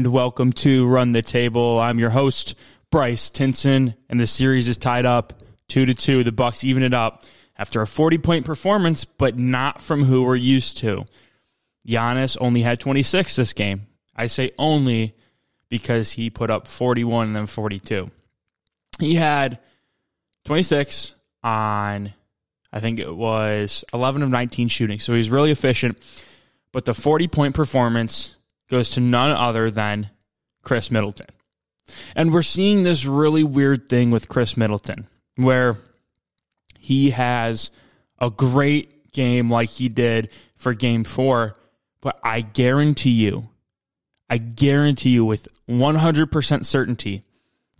And welcome to Run the Table. I'm your host Bryce Tinson, and the series is tied up two to two. The Bucks even it up after a 40 point performance, but not from who we're used to. Giannis only had 26 this game. I say only because he put up 41 and then 42. He had 26 on, I think it was 11 of 19 shooting. So he's really efficient. But the 40 point performance goes to none other than Khris Middleton. And we're seeing this really weird thing with Khris Middleton where he has a great game like he did for game four. But I guarantee you, I guarantee you with 100% certainty,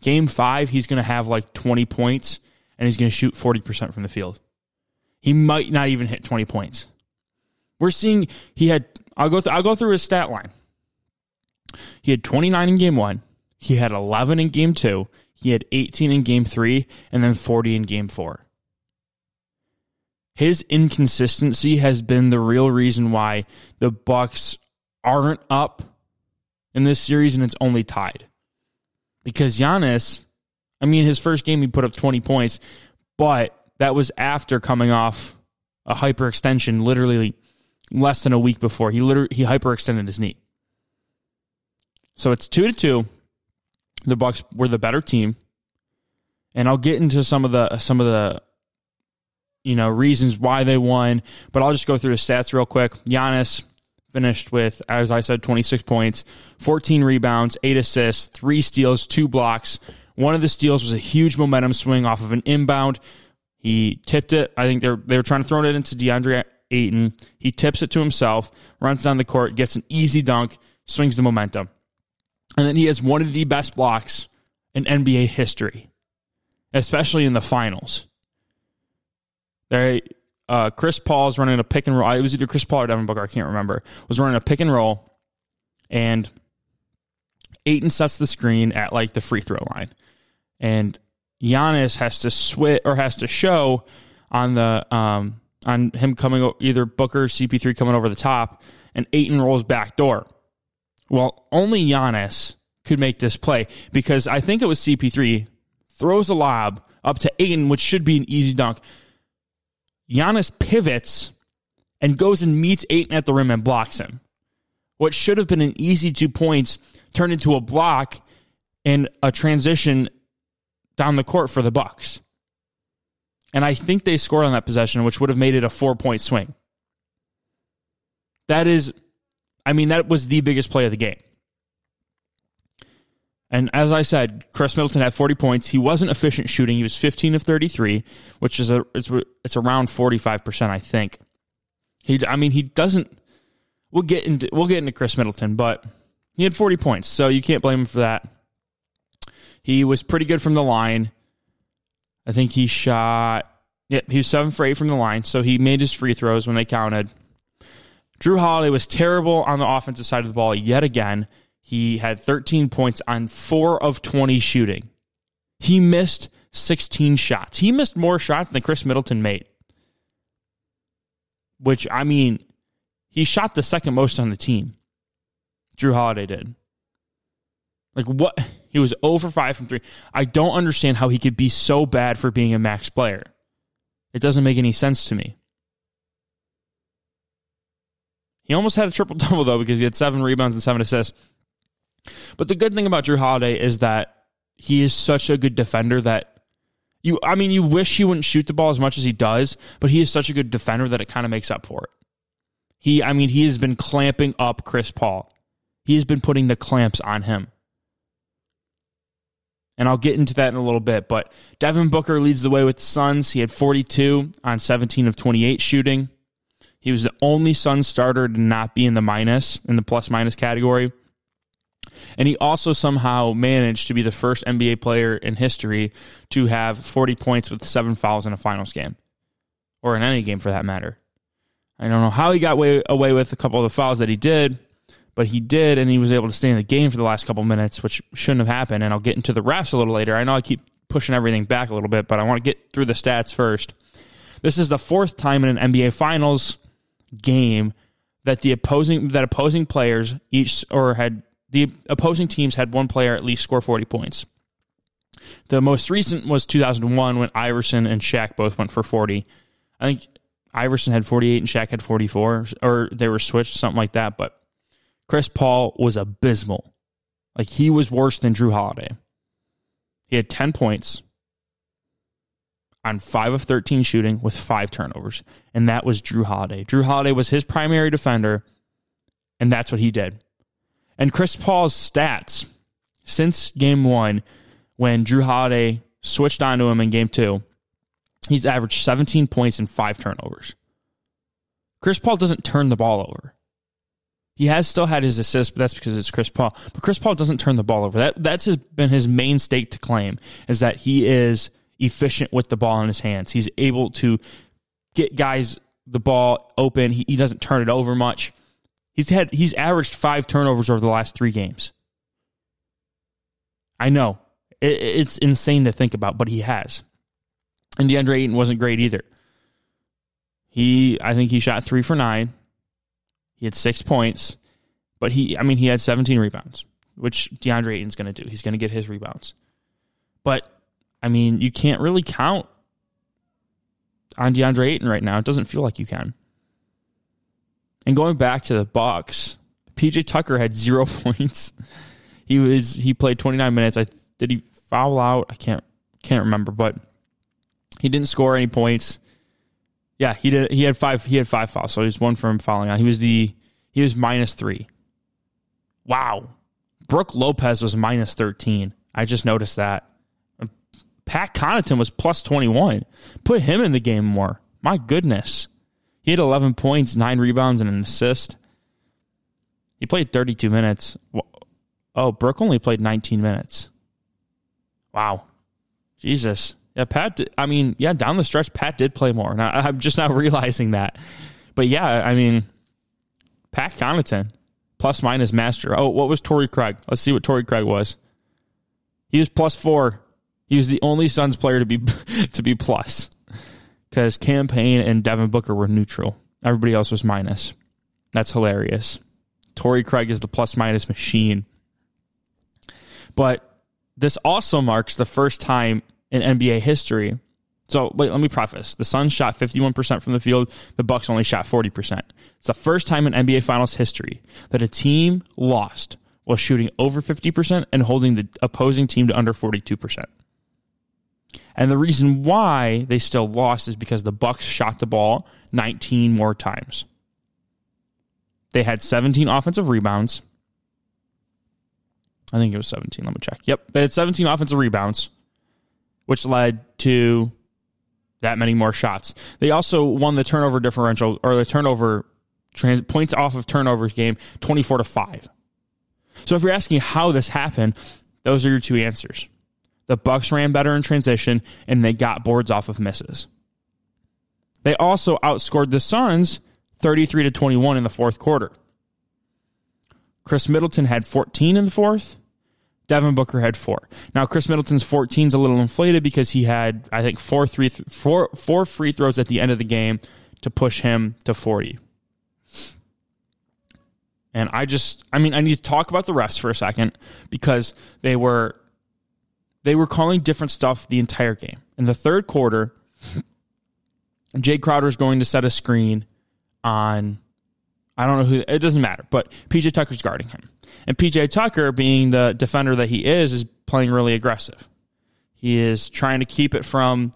game five, he's going to have like 20 points and he's going to shoot 40% from the field. He might not even hit 20 points. We're seeing he had, I'll go, th- I'll go through his stat line. He had 29 in game one, he had 11 in game two, he had 18 in game three, and then 40 in game four. His inconsistency has been the real reason why the Bucks aren't up in this series and it's only tied. Because Giannis, I mean, his first game he put up 20 points, but that was after coming off a hyperextension literally less than a week before. He literally he hyperextended his knee. So it's 2 to 2. The Bucks were the better team. And I'll get into some of the some of the you know reasons why they won, but I'll just go through the stats real quick. Giannis finished with, as I said, 26 points, 14 rebounds, eight assists, three steals, two blocks. One of the steals was a huge momentum swing off of an inbound. He tipped it. I think they're they were trying to throw it into DeAndre Ayton. He tips it to himself, runs down the court, gets an easy dunk, swings the momentum. And then he has one of the best blocks in NBA history, especially in the finals. They uh, Chris Paul's running a pick and roll. It was either Chris Paul or Devin Booker. I can't remember. Was running a pick and roll, and Ayton sets the screen at like the free throw line, and Giannis has to switch or has to show on the um, on him coming either Booker CP3 coming over the top, and Ayton rolls back door. Well, only Giannis could make this play because I think it was CP3 throws a lob up to Ayton, which should be an easy dunk. Giannis pivots and goes and meets Ayton at the rim and blocks him. What should have been an easy two points turned into a block and a transition down the court for the Bucks. And I think they scored on that possession, which would have made it a four point swing. That is, I mean, that was the biggest play of the game. And as I said, Khris Middleton had 40 points. He wasn't efficient shooting. He was 15 of 33, which is a it's, it's around 45%, I think. He I mean, he doesn't we'll get into we'll get into Khris Middleton, but he had 40 points, so you can't blame him for that. He was pretty good from the line. I think he shot yeah, he was 7 for 8 from the line, so he made his free throws when they counted. Jrue Holiday was terrible on the offensive side of the ball yet again. He had 13 points on 4 of 20 shooting. He missed 16 shots. He missed more shots than Khris Middleton made. Which, I mean, he shot the second most on the team. Jrue Holiday did. Like, what? He was over 5 from 3. I don't understand how he could be so bad for being a max player. It doesn't make any sense to me. He almost had a triple double, though, because he had seven rebounds and seven assists. But the good thing about Jrue Holiday is that he is such a good defender that you I mean you wish he wouldn't shoot the ball as much as he does, but he is such a good defender that it kind of makes up for it. He I mean he has been clamping up Chris Paul. He has been putting the clamps on him. And I'll get into that in a little bit, but Devin Booker leads the way with the Suns. He had 42 on 17 of 28 shooting. He was the only Suns starter to not be in the minus in the plus minus category. And he also somehow managed to be the first NBA player in history to have 40 points with seven fouls in a finals game, or in any game for that matter. I don't know how he got away, away with a couple of the fouls that he did, but he did, and he was able to stay in the game for the last couple minutes, which shouldn't have happened. And I'll get into the refs a little later. I know I keep pushing everything back a little bit, but I want to get through the stats first. This is the fourth time in an NBA Finals game that the opposing that opposing players each or had the opposing teams had one player at least score 40 points. The most recent was 2001 when Iverson and Shaq both went for 40. I think Iverson had 48 and Shaq had 44, or they were switched, something like that. But Chris Paul was abysmal. Like he was worse than Jrue Holiday. He had 10 points on 5 of 13 shooting with five turnovers, and that was Jrue Holiday. Jrue Holiday was his primary defender, and that's what he did. And Chris Paul's stats since game one, when Jrue Holiday switched onto him in game two, he's averaged 17 points and five turnovers. Chris Paul doesn't turn the ball over. He has still had his assists, but that's because it's Chris Paul. But Chris Paul doesn't turn the ball over. That that's his, been his main stake to claim is that he is efficient with the ball in his hands. He's able to get guys the ball open. He, he doesn't turn it over much. He's had he's averaged five turnovers over the last three games. I know it, it's insane to think about, but he has. And DeAndre Ayton wasn't great either. He, I think he shot three for nine. He had six points, but he, I mean, he had 17 rebounds, which DeAndre Ayton's going to do. He's going to get his rebounds. But, I mean, you can't really count on DeAndre Ayton right now. It doesn't feel like you can. And going back to the Bucks, PJ Tucker had zero points. He was he played 29 minutes. I did he foul out? I can't can't remember, but he didn't score any points. Yeah, he did. He had five. He had five fouls, so he's one from fouling out. He was the he was minus three. Wow, Brook Lopez was minus thirteen. I just noticed that. Pat Connaughton was plus twenty one. Put him in the game more. My goodness, he had eleven points, nine rebounds, and an assist. He played thirty two minutes. Oh, Brook only played nineteen minutes. Wow, Jesus. Yeah, Pat. Did, I mean, yeah, down the stretch, Pat did play more. Now, I'm just not realizing that. But yeah, I mean, Pat Connaughton, plus minus master. Oh, what was Torrey Craig? Let's see what Torrey Craig was. He was plus four. He was the only Suns player to be to be plus because Cam Payne and Devin Booker were neutral. Everybody else was minus. That's hilarious. Torrey Craig is the plus minus machine. But this also marks the first time in NBA history. So wait, let me preface. The Suns shot 51% from the field. The Bucks only shot 40%. It's the first time in NBA Finals history that a team lost while shooting over 50% and holding the opposing team to under 42%. And the reason why they still lost is because the Bucks shot the ball 19 more times. They had 17 offensive rebounds. I think it was 17. Let me check. Yep. They had 17 offensive rebounds which led to that many more shots. They also won the turnover differential or the turnover trans, points off of turnovers game 24 to 5. So if you're asking how this happened, those are your two answers. The Bucks ran better in transition and they got boards off of misses. They also outscored the Suns 33 to 21 in the fourth quarter. Khris Middleton had 14 in the fourth. Devin Booker had four. Now Khris Middleton's 14 is a little inflated because he had I think four three four four free throws at the end of the game to push him to 40. And I just I mean I need to talk about the refs for a second because they were they were calling different stuff the entire game. In the third quarter, Jae Crowder is going to set a screen on I don't know who it doesn't matter, but PJ Tucker's guarding him. And PJ Tucker, being the defender that he is, is playing really aggressive. He is trying to keep it from,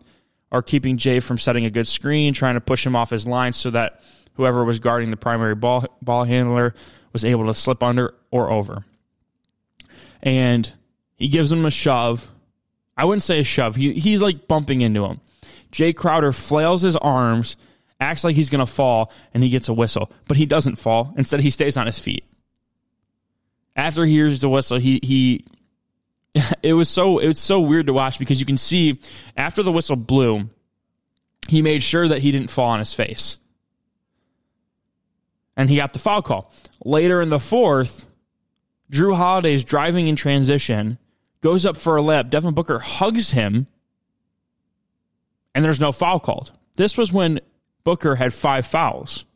or keeping Jae from setting a good screen, trying to push him off his line so that whoever was guarding the primary ball ball handler was able to slip under or over. And he gives him a shove. I wouldn't say a shove. He, he's like bumping into him. Jae Crowder flails his arms, acts like he's going to fall, and he gets a whistle. But he doesn't fall. Instead, he stays on his feet after he hears the whistle, he he it was so it was so weird to watch because you can see after the whistle blew, he made sure that he didn't fall on his face. And he got the foul call. Later in the fourth, Jrue Holiday's driving in transition, goes up for a lap. Devin Booker hugs him, and there's no foul called. This was when Booker had five fouls.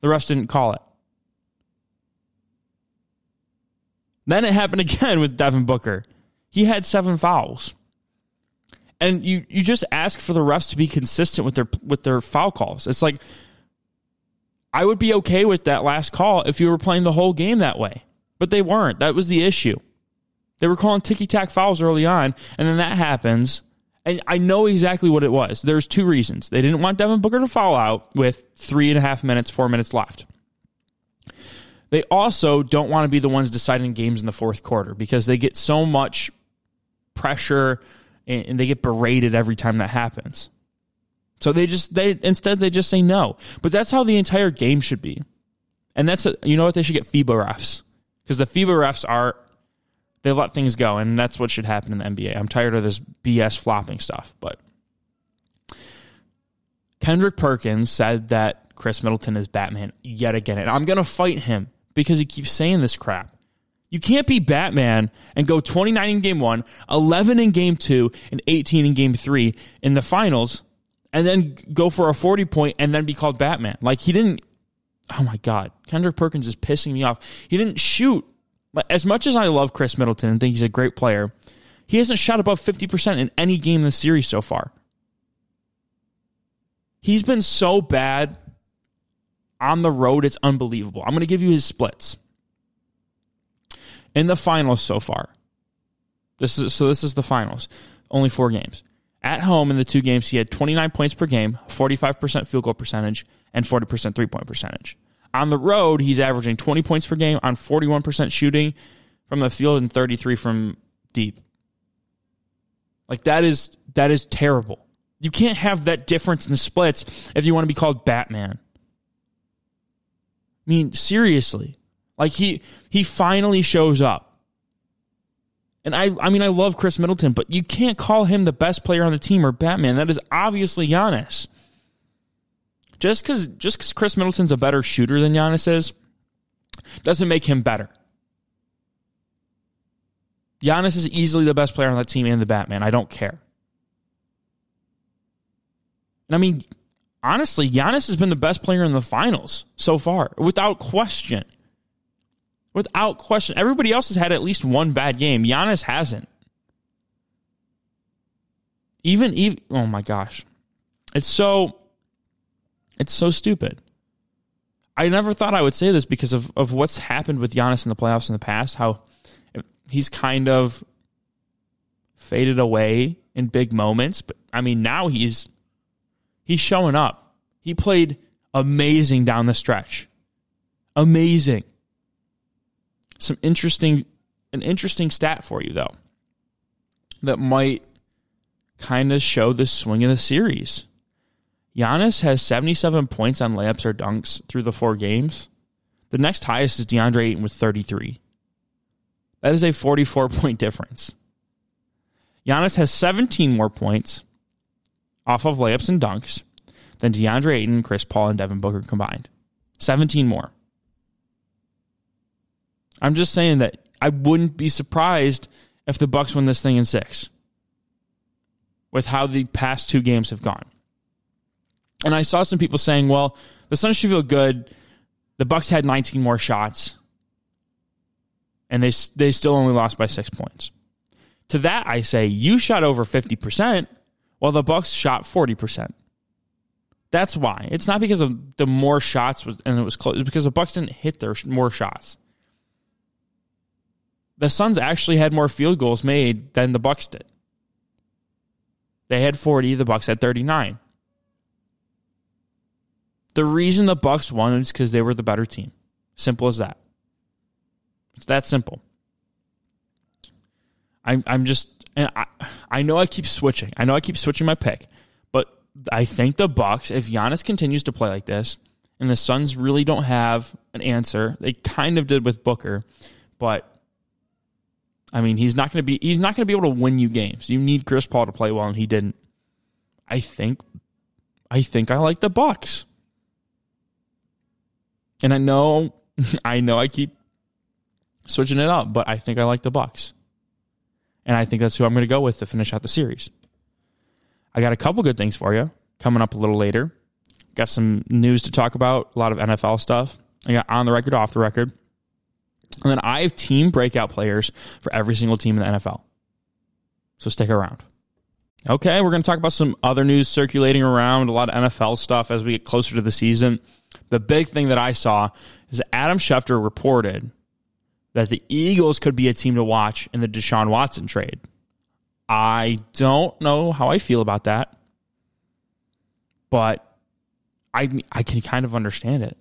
The refs didn't call it. Then it happened again with Devin Booker. He had seven fouls. And you you just ask for the refs to be consistent with their with their foul calls. It's like I would be okay with that last call if you were playing the whole game that way. But they weren't. That was the issue. They were calling ticky tack fouls early on, and then that happens. And I know exactly what it was. There's two reasons. They didn't want Devin Booker to fall out with three and a half minutes, four minutes left. They also don't want to be the ones deciding games in the fourth quarter because they get so much pressure and they get berated every time that happens. So they just they instead they just say no. But that's how the entire game should be. And that's a, you know what they should get FIBA refs because the FIBA refs are they let things go, and that's what should happen in the NBA. I'm tired of this BS flopping stuff, but Kendrick Perkins said that Khris Middleton is Batman yet again, and I'm gonna fight him because he keeps saying this crap. You can't be Batman and go 29 in game one, 11 in game two, and 18 in game three in the finals, and then go for a 40 point and then be called Batman. Like he didn't. Oh my God. Kendrick Perkins is pissing me off. He didn't shoot as much as I love Khris Middleton and think he's a great player, he hasn't shot above 50% in any game in the series so far. He's been so bad on the road, it's unbelievable. I'm going to give you his splits. In the finals so far. This is so this is the finals. Only 4 games. At home in the two games he had 29 points per game, 45% field goal percentage and 40% three-point percentage. On the road, he's averaging 20 points per game on 41% shooting from the field and 33 from deep. Like that is that is terrible. You can't have that difference in the splits if you want to be called Batman. I mean, seriously. Like he he finally shows up. And I I mean I love Khris Middleton, but you can't call him the best player on the team or Batman. That is obviously Giannis. Just because just because Khris Middleton's a better shooter than Giannis is, doesn't make him better. Giannis is easily the best player on that team and the Batman. I don't care. And I mean, honestly, Giannis has been the best player in the finals so far, without question. Without question. Everybody else has had at least one bad game. Giannis hasn't. Even, even oh my gosh. It's so it's so stupid. I never thought I would say this because of, of what's happened with Giannis in the playoffs in the past, how he's kind of faded away in big moments. But I mean, now he's he's showing up. He played amazing down the stretch. Amazing. Some interesting an interesting stat for you though that might kind of show the swing of the series. Giannis has 77 points on layups or dunks through the four games. The next highest is DeAndre Ayton with 33. That is a 44 point difference. Giannis has 17 more points off of layups and dunks than DeAndre Ayton, Chris Paul, and Devin Booker combined. 17 more. I'm just saying that I wouldn't be surprised if the Bucks win this thing in six with how the past two games have gone. And I saw some people saying, well, the Suns should feel good. The Bucks had 19 more shots, and they they still only lost by six points. To that, I say you shot over 50 percent, while the Bucks shot 40 percent. That's why. It's not because of the more shots was, and it was close. It's because the Bucks didn't hit their more shots. The Suns actually had more field goals made than the Bucks did. They had 40, the Bucks had 39. The reason the Bucks won is because they were the better team. Simple as that. It's that simple. I'm I'm just and I I know I keep switching. I know I keep switching my pick, but I think the Bucks, if Giannis continues to play like this, and the Suns really don't have an answer, they kind of did with Booker, but I mean he's not going to be he's not to be able to win you games. You need Chris Paul to play well, and he didn't. I think I think I like the Bucks. And I know, I know I keep switching it up, but I think I like the Bucks. And I think that's who I'm going to go with to finish out the series. I got a couple good things for you coming up a little later. Got some news to talk about, a lot of NFL stuff. I got on the record, off the record. And then I have team breakout players for every single team in the NFL. So stick around. Okay, we're going to talk about some other news circulating around, a lot of NFL stuff as we get closer to the season. The big thing that I saw is Adam Schefter reported that the Eagles could be a team to watch in the Deshaun Watson trade. I don't know how I feel about that, but I I can kind of understand it.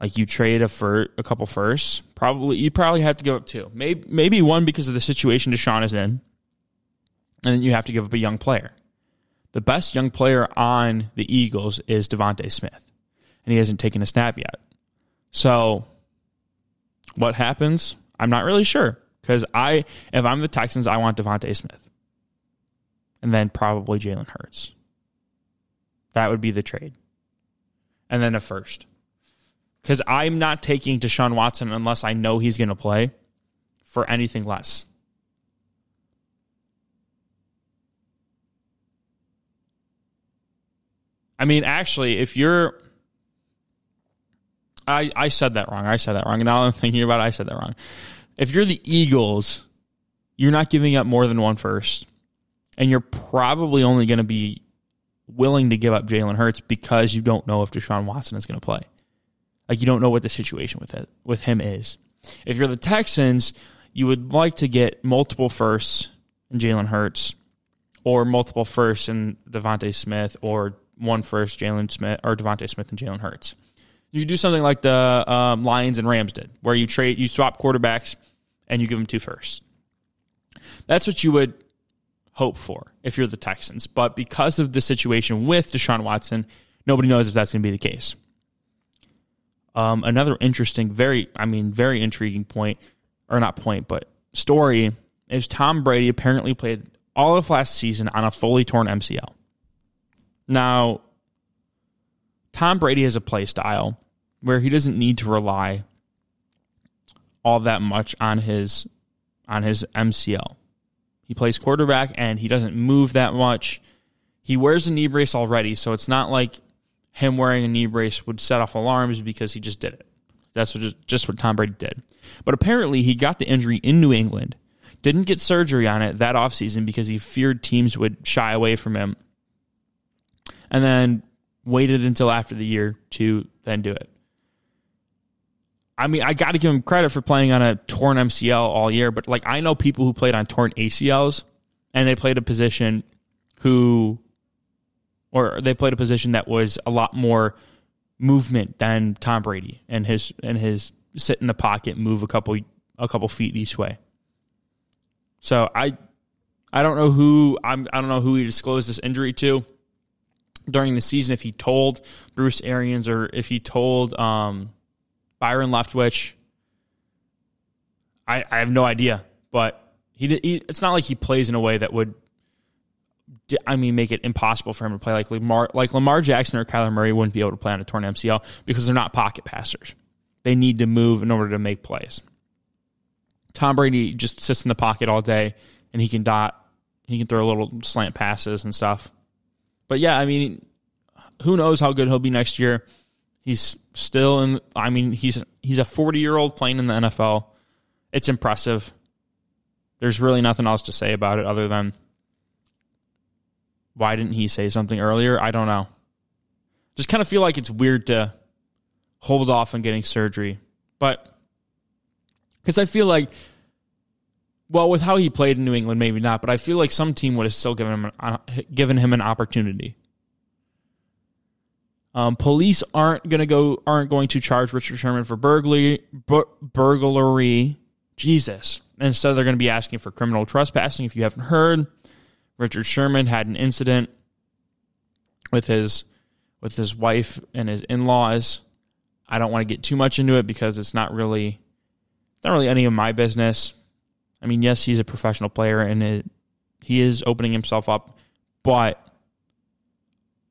Like you trade a for a couple firsts, probably you probably have to give up two, maybe maybe one because of the situation Deshaun is in, and then you have to give up a young player. The best young player on the Eagles is DeVonta Smith, and he hasn't taken a snap yet. So, what happens? I'm not really sure because I, if I'm the Texans, I want DeVonta Smith, and then probably Jalen Hurts. That would be the trade, and then a first, because I'm not taking Deshaun Watson unless I know he's going to play for anything less. I mean, actually, if you're, I I said that wrong. I said that wrong. And now I'm thinking about it, I said that wrong. If you're the Eagles, you're not giving up more than one first, and you're probably only going to be willing to give up Jalen Hurts because you don't know if Deshaun Watson is going to play. Like you don't know what the situation with it with him is. If you're the Texans, you would like to get multiple firsts in Jalen Hurts, or multiple firsts in DeVonta Smith, or one first, Jalen Smith or DeVonta Smith and Jalen Hurts. You do something like the um, Lions and Rams did, where you trade, you swap quarterbacks, and you give them two firsts. That's what you would hope for if you're the Texans. But because of the situation with Deshaun Watson, nobody knows if that's going to be the case. Um, another interesting, very, I mean, very intriguing point, or not point, but story is Tom Brady apparently played all of last season on a fully torn MCL. Now, Tom Brady has a play style where he doesn't need to rely all that much on his on his MCL. He plays quarterback and he doesn't move that much. He wears a knee brace already, so it's not like him wearing a knee brace would set off alarms because he just did it. That's just, just what Tom Brady did. But apparently, he got the injury in New England, didn't get surgery on it that offseason because he feared teams would shy away from him and then waited until after the year to then do it. I mean, I got to give him credit for playing on a torn MCL all year, but like I know people who played on torn ACLs and they played a position who, or they played a position that was a lot more movement than Tom Brady and his and his sit in the pocket, move a couple a couple feet each way. So I I don't know who I'm I don't know who he disclosed this injury to during the season if he told Bruce Arians or if he told um, Byron Leftwich. I, I have no idea, but he, he, it's not like he plays in a way that would I mean make it impossible for him to play like Lamar like Lamar Jackson or Kyler Murray wouldn't be able to play on a torn MCL because they're not pocket passers. They need to move in order to make plays. Tom Brady just sits in the pocket all day and he can dot he can throw little slant passes and stuff. But yeah, I mean, who knows how good he'll be next year? He's still in. I mean, he's he's a 40 year old playing in the NFL. It's impressive. There's really nothing else to say about it other than why didn't he say something earlier? I don't know. Just kind of feel like it's weird to hold off on getting surgery, but because I feel like well, with how he played in New England, maybe not, but I feel like some team would have still given him an, uh, given him an opportunity. Um, police aren't to go aren't going to charge Richard Sherman for burglary bur- burglary. Jesus. Instead, they're going to be asking for criminal trespassing. If you haven't heard, Richard Sherman had an incident with his with his wife and his in laws. I don't want to get too much into it because it's not really not really any of my business. I mean, yes, he's a professional player and it, he is opening himself up, but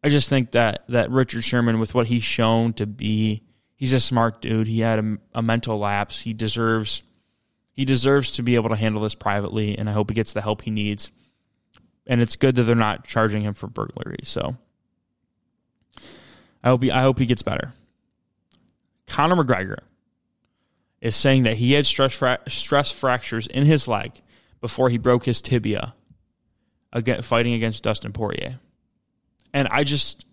I just think that that Richard Sherman, with what he's shown to be, he's a smart dude. He had a, a mental lapse. He deserves he deserves to be able to handle this privately, and I hope he gets the help he needs. And it's good that they're not charging him for burglary. So I hope he I hope he gets better. Conor McGregor is saying that he had stress fra- stress fractures in his leg before he broke his tibia fighting against Dustin Poirier. And I just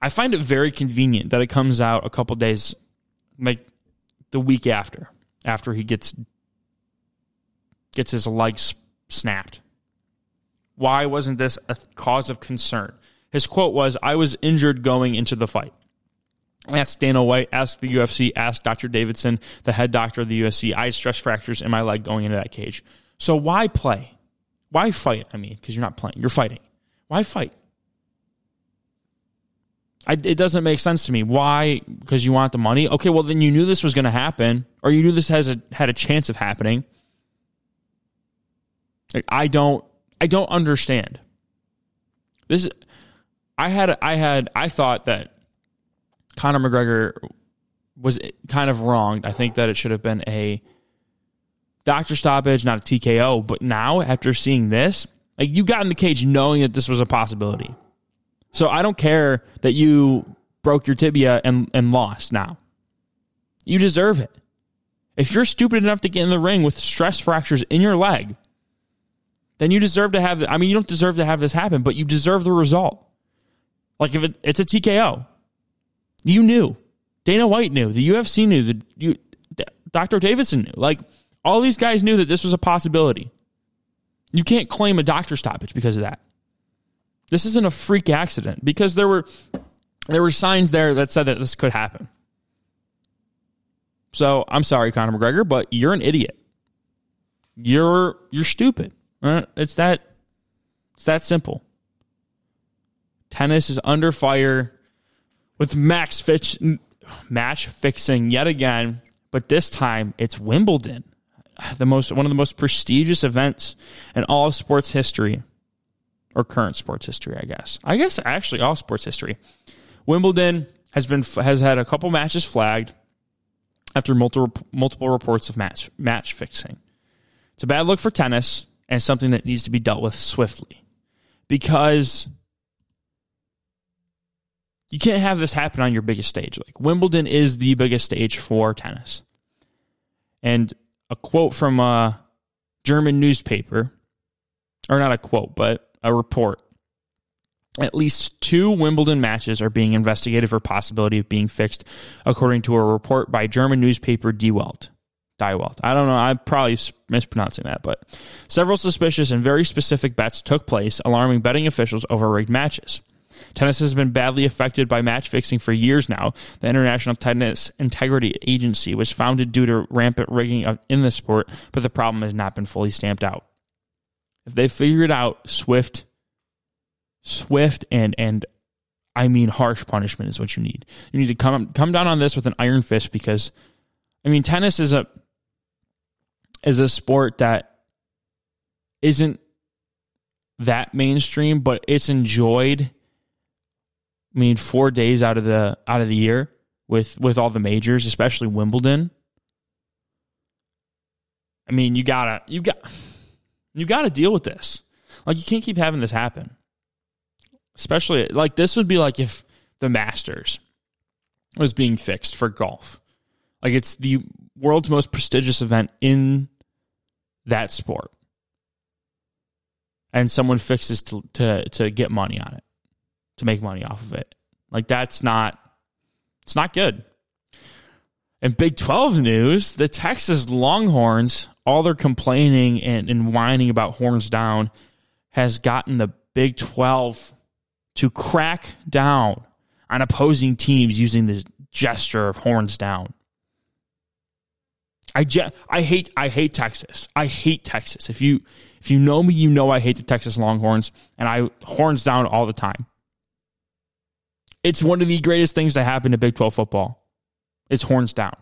I find it very convenient that it comes out a couple days like the week after after he gets gets his leg snapped. Why wasn't this a cause of concern? His quote was, I was injured going into the fight. Asked Dana White, ask the UFC, ask Dr. Davidson, the head doctor of the UFC. I had stress fractures in my leg going into that cage. So why play? Why fight? I mean, because you're not playing, you're fighting. Why fight? I, it doesn't make sense to me. Why? Because you want the money? Okay, well then you knew this was going to happen, or you knew this has a, had a chance of happening. Like, I don't, I don't understand. This, I had, I had, I thought that Conor McGregor was kind of wronged. I think that it should have been a doctor stoppage, not a TKO. But now, after seeing this, like you got in the cage knowing that this was a possibility. So I don't care that you broke your tibia and, and lost now. You deserve it. If you're stupid enough to get in the ring with stress fractures in your leg, then you deserve to have. I mean, you don't deserve to have this happen, but you deserve the result. Like if it, it's a TKO, you knew. Dana White knew. The UFC knew. The you, Dr. Davidson knew. Like all these guys knew that this was a possibility. You can't claim a doctor stoppage because of that. This isn't a freak accident because there were there were signs there that said that this could happen. So I'm sorry, Conor McGregor, but you're an idiot. You're you're stupid. Uh, it's that it's that simple. Tennis is under fire with Max Fitch match fixing yet again, but this time it's Wimbledon, the most one of the most prestigious events in all of sports history or current sports history, I guess. I guess actually all sports history. Wimbledon has been has had a couple matches flagged after multiple multiple reports of match match fixing. It's a bad look for tennis and something that needs to be dealt with swiftly because you can't have this happen on your biggest stage. Like Wimbledon is the biggest stage for tennis. And a quote from a German newspaper, or not a quote, but a report. At least two Wimbledon matches are being investigated for possibility of being fixed, according to a report by German newspaper Die Welt. Die Welt. I don't know. I'm probably mispronouncing that, but several suspicious and very specific bets took place, alarming betting officials over rigged matches. Tennis has been badly affected by match fixing for years now. The International Tennis Integrity Agency was founded due to rampant rigging in the sport, but the problem has not been fully stamped out. If they figure it out, swift, swift, and and I mean harsh punishment is what you need. You need to come come down on this with an iron fist because, I mean, tennis is a is a sport that isn't that mainstream, but it's enjoyed I mean, four days out of the out of the year with with all the majors, especially Wimbledon. I mean, you gotta you got you gotta deal with this. Like you can't keep having this happen. Especially like this would be like if the Masters was being fixed for golf. Like it's the world's most prestigious event in that sport. And someone fixes to to to get money on it to make money off of it. Like that's not it's not good. In Big 12 news, the Texas Longhorns, all their complaining and, and whining about horns down, has gotten the Big 12 to crack down on opposing teams using the gesture of horns down. I, je- I hate I hate Texas. I hate Texas. If you if you know me, you know I hate the Texas Longhorns and I horns down all the time. It's one of the greatest things that happened to Big 12 football. It's horns down.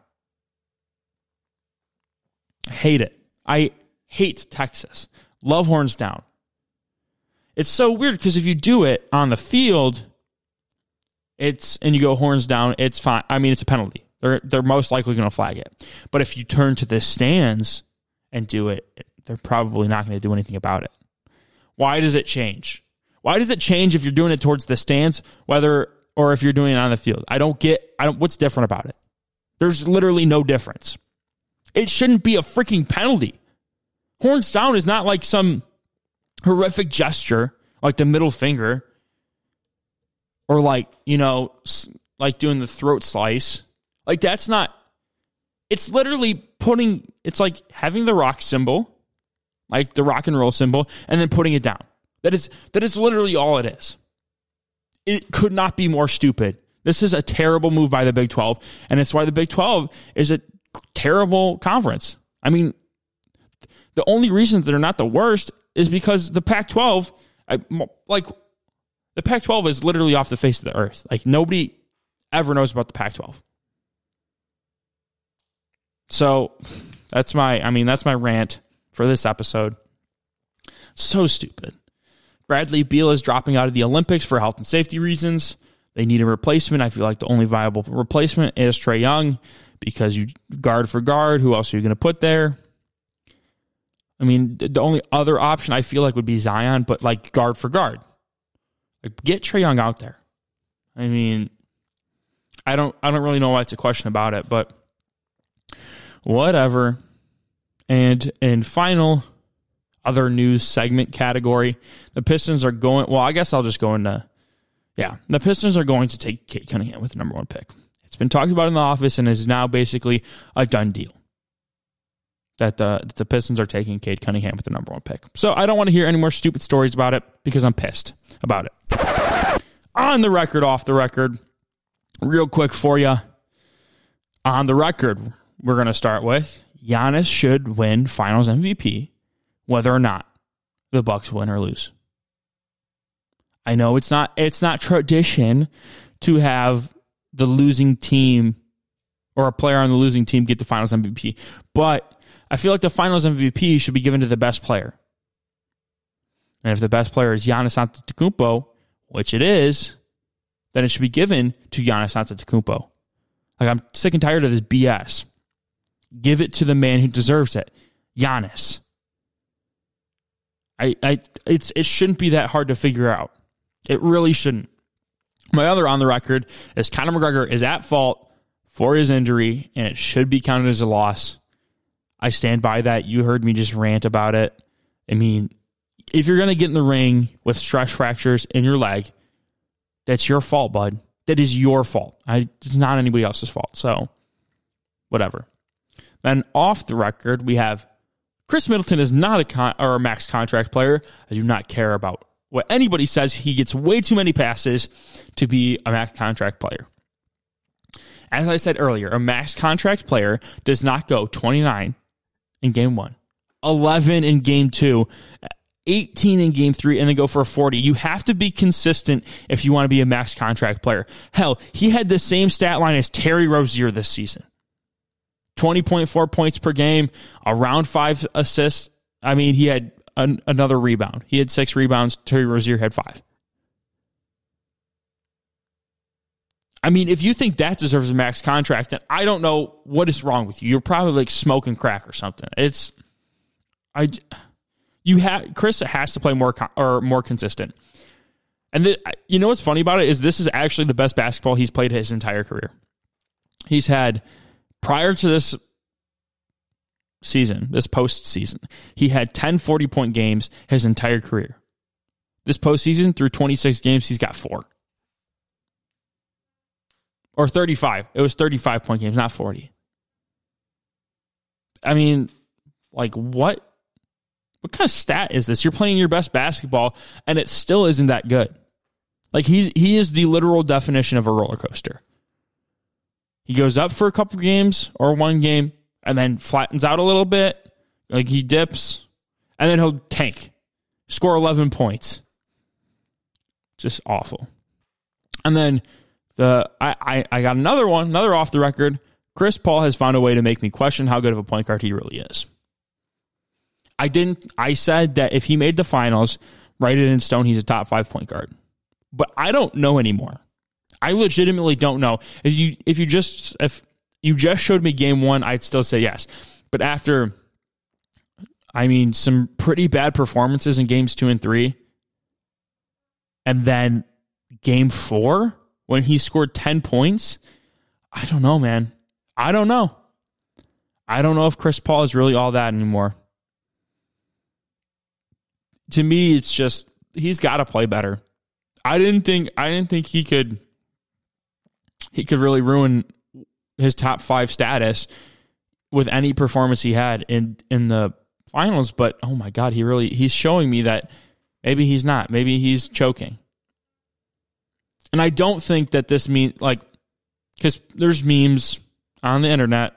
I hate it. I hate Texas. Love horns down. It's so weird because if you do it on the field, it's and you go horns down, it's fine. I mean, it's a penalty. They're they're most likely going to flag it. But if you turn to the stands and do it, they're probably not going to do anything about it. Why does it change? Why does it change if you're doing it towards the stands, whether or if you're doing it on the field. I don't get I don't what's different about it. There's literally no difference. It shouldn't be a freaking penalty. Horns down is not like some horrific gesture, like the middle finger, or like, you know, like doing the throat slice. Like, that's not, it's literally putting, it's like having the rock symbol, like the rock and roll symbol, and then putting it down. That is, that is literally all it is. It could not be more stupid. This is a terrible move by the Big 12, and it's why the Big 12 is a terrible conference. I mean, the only reason they're not the worst is because the Pac 12, like, the Pac 12 is literally off the face of the earth. Like, nobody ever knows about the Pac 12. So, that's my, I mean, that's my rant for this episode. So stupid. Bradley Beal is dropping out of the Olympics for health and safety reasons. They need a replacement. I feel like the only viable replacement is Trae Young because you guard for guard. Who else are you going to put there? I mean, the only other option I feel like would be Zion, but like guard for guard. Like get Trae Young out there. I mean, I don't I don't really know why it's a question about it, but whatever. And and final other news segment category, the Pistons are going well, I guess I'll just go into yeah, the Pistons are going to take Cade Cunningham with the number one pick. It's been talked about in the office and is now basically a done deal that the, that the Pistons are taking Cade Cunningham with the number one pick. So I don't want to hear any more stupid stories about it because I'm pissed about it. On the record, off the record, real quick for you. On the record, we're going to start with Giannis should win Finals MVP, whether or not the Bucks win or lose. I know it's not it's not tradition to have the losing team or a player on the losing team get the Finals MVP, but I feel like the finals MVP should be given to the best player. And if the best player is Giannis Antetokounmpo, which it is, then it should be given to Giannis Antetokounmpo. Like I'm sick and tired of this BS. Give it to the man who deserves it, Giannis. I, I, it's it shouldn't be that hard to figure out. It really shouldn't. My other on the record is Conor McGregor is at fault for his injury, and it should be counted as a loss. I stand by that. You heard me just rant about it. I mean, if you're going to get in the ring with stress fractures in your leg, that's your fault, bud. That is your fault. I, it's not anybody else's fault. So, whatever. Then off the record, we have Khris Middleton is not a con- or a max contract player. I do not care about what anybody says. He gets way too many passes to be a max contract player. As I said earlier, a max contract player does not go 29 in game one, 11 in game two, 18 in game three, and then go for a 40. You have to be consistent if you want to be a max contract player. Hell, he had the same stat line as Terry Rozier this season 20.4 points per game, around five assists. I mean, he had an, another rebound. He had six rebounds. Terry Rozier had five. I mean, if you think that deserves a max contract, then I don't know what is wrong with you. You're probably like smoking crack or something. It's I you have Khris has to play more or more consistent. And the, you know what's funny about it is this is actually the best basketball he's played his entire career. He's had prior to this season, this postseason, he had 10 40 point games his entire career. This postseason, through 26 games, he's got four or 35. It was 35 point games, not 40. I mean, like what what kind of stat is this? You're playing your best basketball and it still isn't that good. Like he's he is the literal definition of a roller coaster. He goes up for a couple games or one game and then flattens out a little bit, like he dips, and then he'll tank, score 11 points. Just awful. And then the I, I, I got another one, another off the record. Chris Paul has found a way to make me question how good of a point guard he really is. I didn't I said that if he made the finals, write it in stone, he's a top five point guard. But I don't know anymore. I legitimately don't know. If you if you just if you just showed me game one, I'd still say yes. But after I mean some pretty bad performances in games two and three, and then game four, when he scored 10 points, I don't know, man. I don't know. I don't know if Chris Paul is really all that anymore. To me, it's just he's got to play better. I didn't think I didn't think he could he could really ruin his top 5 status with any performance he had in in the finals, but oh my god, he really he's showing me that maybe he's not. Maybe he's choking. And I don't think that this means like cuz there's memes on the internet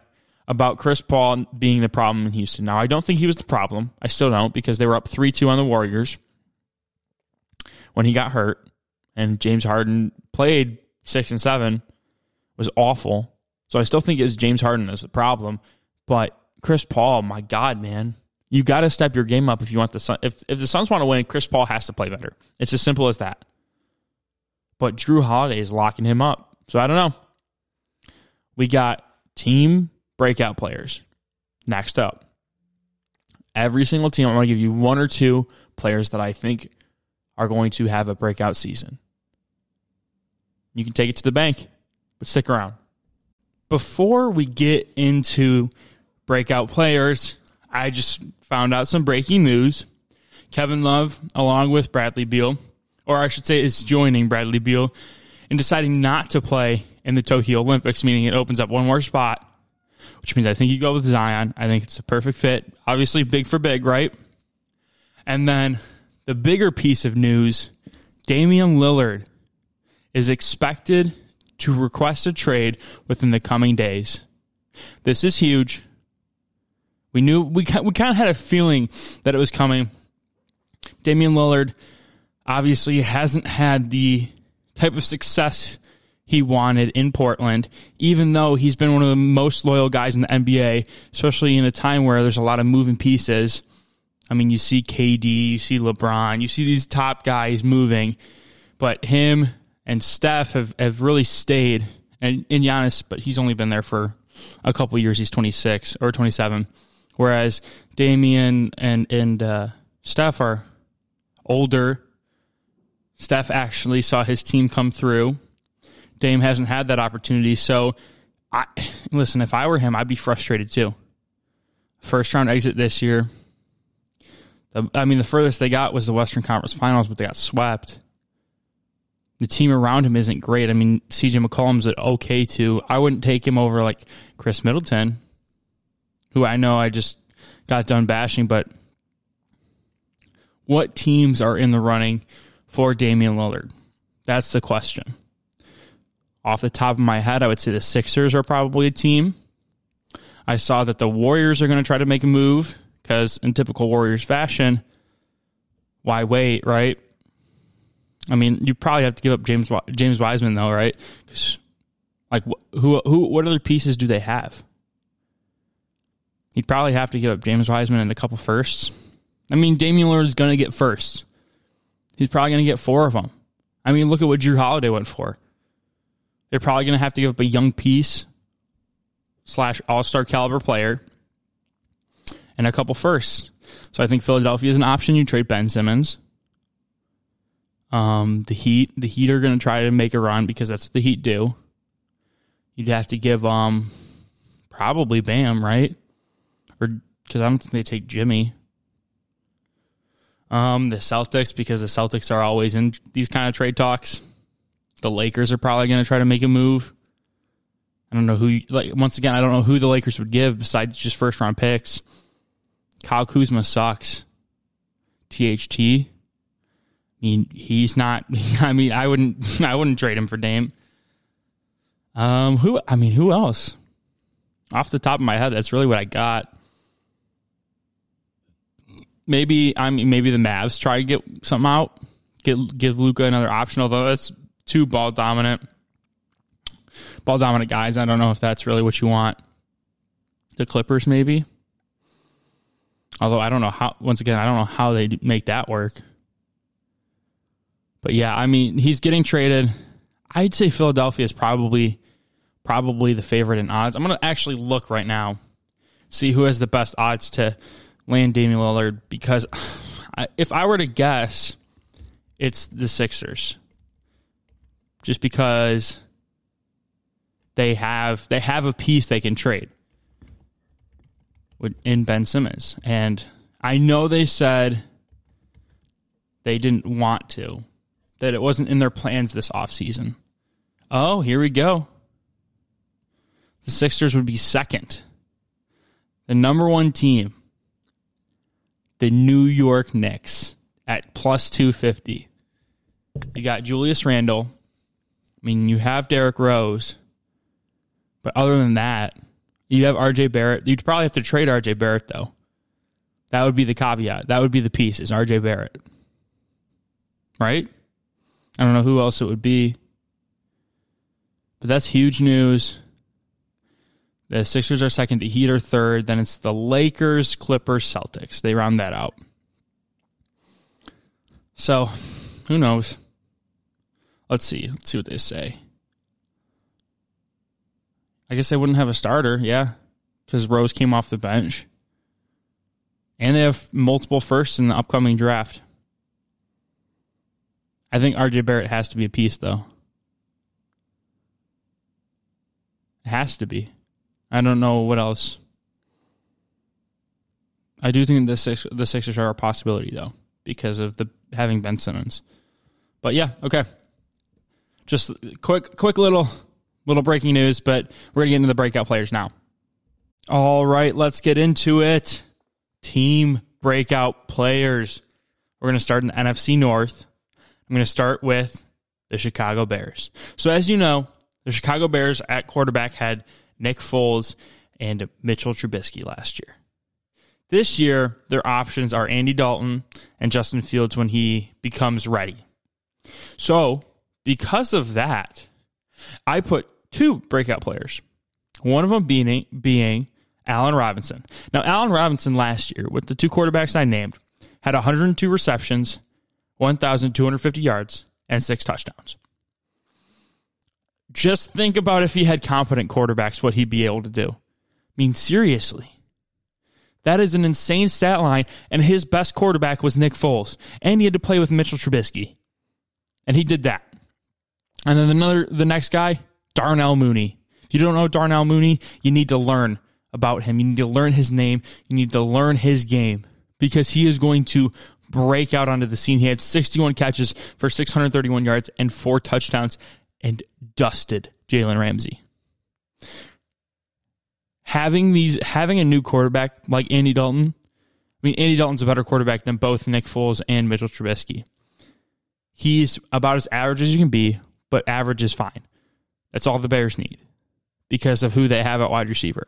about Chris Paul being the problem in Houston. Now, I don't think he was the problem. I still don't because they were up 3-2 on the Warriors when he got hurt and James Harden played 6 and 7 was awful. So I still think it's James Harden as the problem, but Chris Paul, my god, man. You got to step your game up if you want the Sun. If if the Suns want to win, Chris Paul has to play better. It's as simple as that. But Jrue Holiday is locking him up. So I don't know. We got team breakout players. Next up. Every single team, I'm going to give you one or two players that I think are going to have a breakout season. You can take it to the bank, but stick around. Before we get into breakout players, I just found out some breaking news. Kevin Love, along with Bradley Beal, or I should say, is joining Bradley Beal in deciding not to play in the Tokyo Olympics, meaning it opens up one more spot, which means I think you go with Zion. I think it's a perfect fit. Obviously, big for big, right? And then the bigger piece of news Damian Lillard is expected to request a trade within the coming days. This is huge. We knew we we kind of had a feeling that it was coming. Damian Lillard obviously hasn't had the type of success he wanted in Portland, even though he's been one of the most loyal guys in the NBA, especially in a time where there's a lot of moving pieces. I mean, you see KD, you see LeBron, you see these top guys moving, but him and Steph have, have really stayed. And, and Giannis, but he's only been there for a couple years. He's 26 or 27. Whereas Damian and and uh, Steph are older. Steph actually saw his team come through. Dame hasn't had that opportunity. So, I listen. If I were him, I'd be frustrated too. First round exit this year. I mean, the furthest they got was the Western Conference Finals, but they got swept. The team around him isn't great. I mean, CJ McCollum's at okay too. I wouldn't take him over like Khris Middleton who I know I just got done bashing, but what teams are in the running for Damian Lillard? That's the question. Off the top of my head, I would say the Sixers are probably a team. I saw that the Warriors are going to try to make a move because, in typical Warriors fashion, why wait, right? I mean, you probably have to give up James James Wiseman though, right? Like, who who what other pieces do they have? You'd probably have to give up James Wiseman and a couple firsts. I mean, Damian Lillard is going to get firsts. He's probably going to get four of them. I mean, look at what Jrue Holiday went for. They're probably going to have to give up a young piece slash all star caliber player and a couple firsts. So I think Philadelphia is an option. You trade Ben Simmons. Um, the Heat, the Heat are going to try to make a run because that's what the Heat do. You'd have to give um probably Bam, right? or because I don't think they take Jimmy. Um, the Celtics because the Celtics are always in these kind of trade talks. The Lakers are probably going to try to make a move. I don't know who. Like once again, I don't know who the Lakers would give besides just first round picks. Kyle Kuzma sucks. THT. I mean, he's not. I mean, I wouldn't. I wouldn't trade him for Dame. Um, who? I mean, who else? Off the top of my head, that's really what I got maybe I mean maybe the Mavs try to get something out, get give Luka another option. Although that's two ball dominant, ball dominant guys. I don't know if that's really what you want. The Clippers maybe. Although I don't know how. Once again, I don't know how they make that work. But yeah, I mean he's getting traded. I'd say Philadelphia is probably probably the favorite in odds. I'm gonna actually look right now, see who has the best odds to land Damian Lillard because if I were to guess, it's the Sixers. Just because they have they have a piece they can trade in Ben Simmons. And I know they said they didn't want to, that it wasn't in their plans this offseason. Oh, here we go. The Sixers would be second. The number one team, the New York Knicks, at plus 250. You got Julius Randle. I mean, you have Derrick Rose. But other than that, you have RJ Barrett. You'd probably have to trade RJ Barrett, though. That would be the caveat. That would be the piece, is RJ Barrett. Right? I don't know who else it would be. But that's huge news. The Sixers are second, the Heat are third. Then it's the Lakers, Clippers, Celtics. They round that out. So, who knows? Let's see. Let's see what they say. I guess they wouldn't have a starter, yeah, because Rose came off the bench. And they have multiple firsts in the upcoming draft. I think RJ Barrett has to be a piece, though. It has to be. I don't know what else. I do think the six the Sixers are a possibility though because of the having Ben Simmons. But yeah, okay. Just quick quick little little breaking news, but we're gonna get into the breakout players now. All right, let's get into it. Team breakout players. We're gonna start in the NFC North. I'm gonna start with the Chicago Bears. So as you know, the Chicago Bears at quarterback had Nick Foles and Mitchell Trubisky last year. This year, their options are Andy Dalton and Justin Fields when he becomes ready. So, because of that, I put two breakout players. One of them being, being Allen Robinson. Now, Allen Robinson last year, with the two quarterbacks I named, had 102 receptions, 1,250 yards, and six touchdowns. Just think about if he had competent quarterbacks, what he'd be able to do. I mean, seriously. That is an insane stat line, and his best quarterback was Nick Foles, and he had to play with Mitchell Trubisky, and he did that. And then another, the next guy, Darnell Mooney. If you don't know Darnell Mooney, you need to learn about him. You need to learn his name. You need to learn his game because he is going to break out onto the scene. He had 61 catches for 631 yards and four touchdowns and dusted Jalen Ramsey having these having a new quarterback like Andy Dalton. I mean, Andy Dalton's a better quarterback than both Nick Foles and Mitchell Trubisky. He's about as average as you can be, but average is fine. That's all the Bears need because of who they have at wide receiver.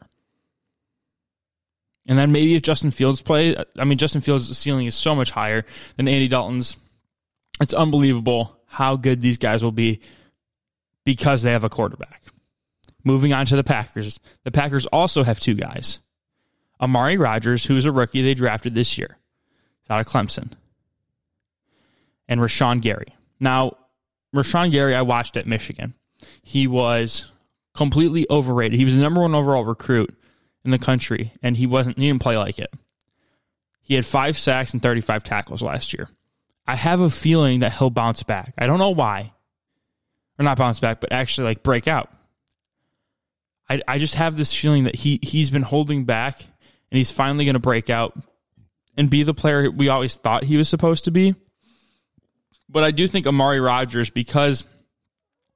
And then maybe if Justin Fields play, I mean, Justin Fields' ceiling is so much higher than Andy Dalton's. It's unbelievable how good these guys will be because they have a quarterback. Moving on to the Packers. The Packers also have two guys. Amari Rodgers, who's a rookie they drafted this year, out of Clemson. And Rashan Gary. Now, Rashan Gary, I watched at Michigan. He was completely overrated. He was the number one overall recruit in the country, and he wasn't he didn't play like it. He had five sacks and 35 tackles last year. I have a feeling that he'll bounce back. I don't know why. Or not bounce back, but actually like break out. I, I just have this feeling that he he's been holding back and he's finally going to break out and be the player we always thought he was supposed to be. But I do think Amari Rodgers, because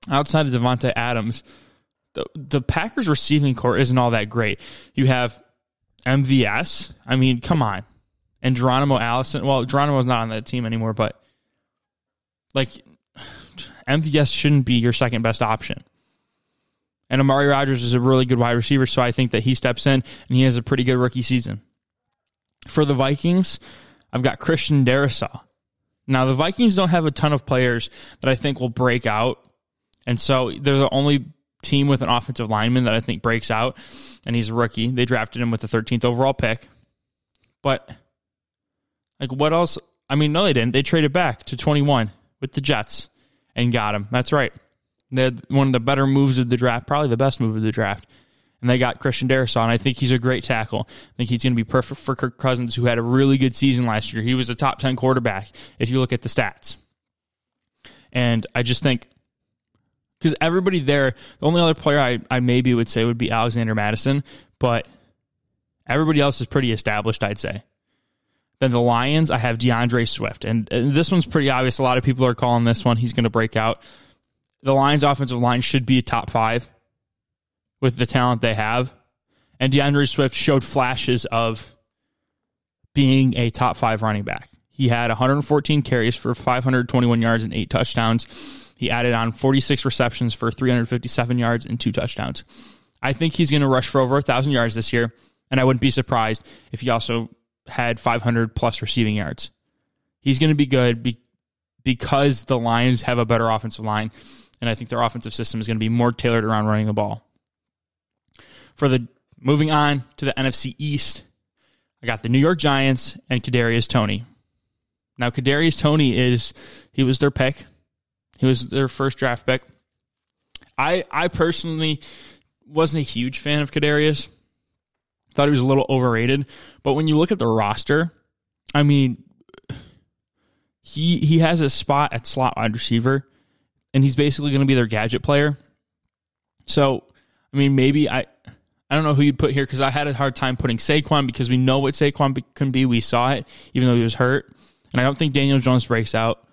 outside of Davante Adams, the the Packers receiving core isn't all that great. You have MVS. I mean, come on. And Geronimo Allison. Well, Geronimo's not on that team anymore, but like MVS shouldn't be your second best option. And Amari Rodgers is a really good wide receiver, so I think that he steps in and he has a pretty good rookie season. For the Vikings, I've got Christian Darrisaw. Now, the Vikings don't have a ton of players that I think will break out. And so they're the only team with an offensive lineman that I think breaks out, and he's a rookie. They drafted him with the 13th overall pick. But, like, what else? I mean, no, they didn't. They traded back to 21 with the Jets and got him. That's right. They had one of the better moves of the draft, probably the best move of the draft. And they got Christian Darrisaw, and I think he's a great tackle. I think he's going to be perfect for Kirk Cousins, who had a really good season last year. He was a top 10 quarterback if you look at the stats. And I just think because everybody there, the only other player I, I maybe would say would be Alexander Mattison, but everybody else is pretty established, I'd say. Then the Lions, I have DeAndre Swift. And, and this one's pretty obvious. A lot of people are calling this one. He's going to break out. The Lions' offensive line should be a top five with the talent they have. And DeAndre Swift showed flashes of being a top five running back. He had 114 carries for 521 yards and eight touchdowns. He added on 46 receptions for 357 yards and two touchdowns. I think he's going to rush for over 1,000 yards this year, and I wouldn't be surprised if he also had 500 plus receiving yards. He's going to be good be, because the Lions have a better offensive line, and I think their offensive system is going to be more tailored around running the ball. For the moving on to the NFC East, I got the New York Giants and Kadarius Toney. Now Kadarius Toney is he was their pick. He was their first draft pick. I I personally wasn't a huge fan of Kadarius. Thought he was a little overrated. But when you look at the roster, I mean, he he has a spot at slot wide receiver, and he's basically going to be their gadget player. So, I mean, maybe I I don't know who you'd put here because I had a hard time putting Saquon because we know what Saquon can be. We saw it, even though he was hurt. And I don't think Daniel Jones breaks out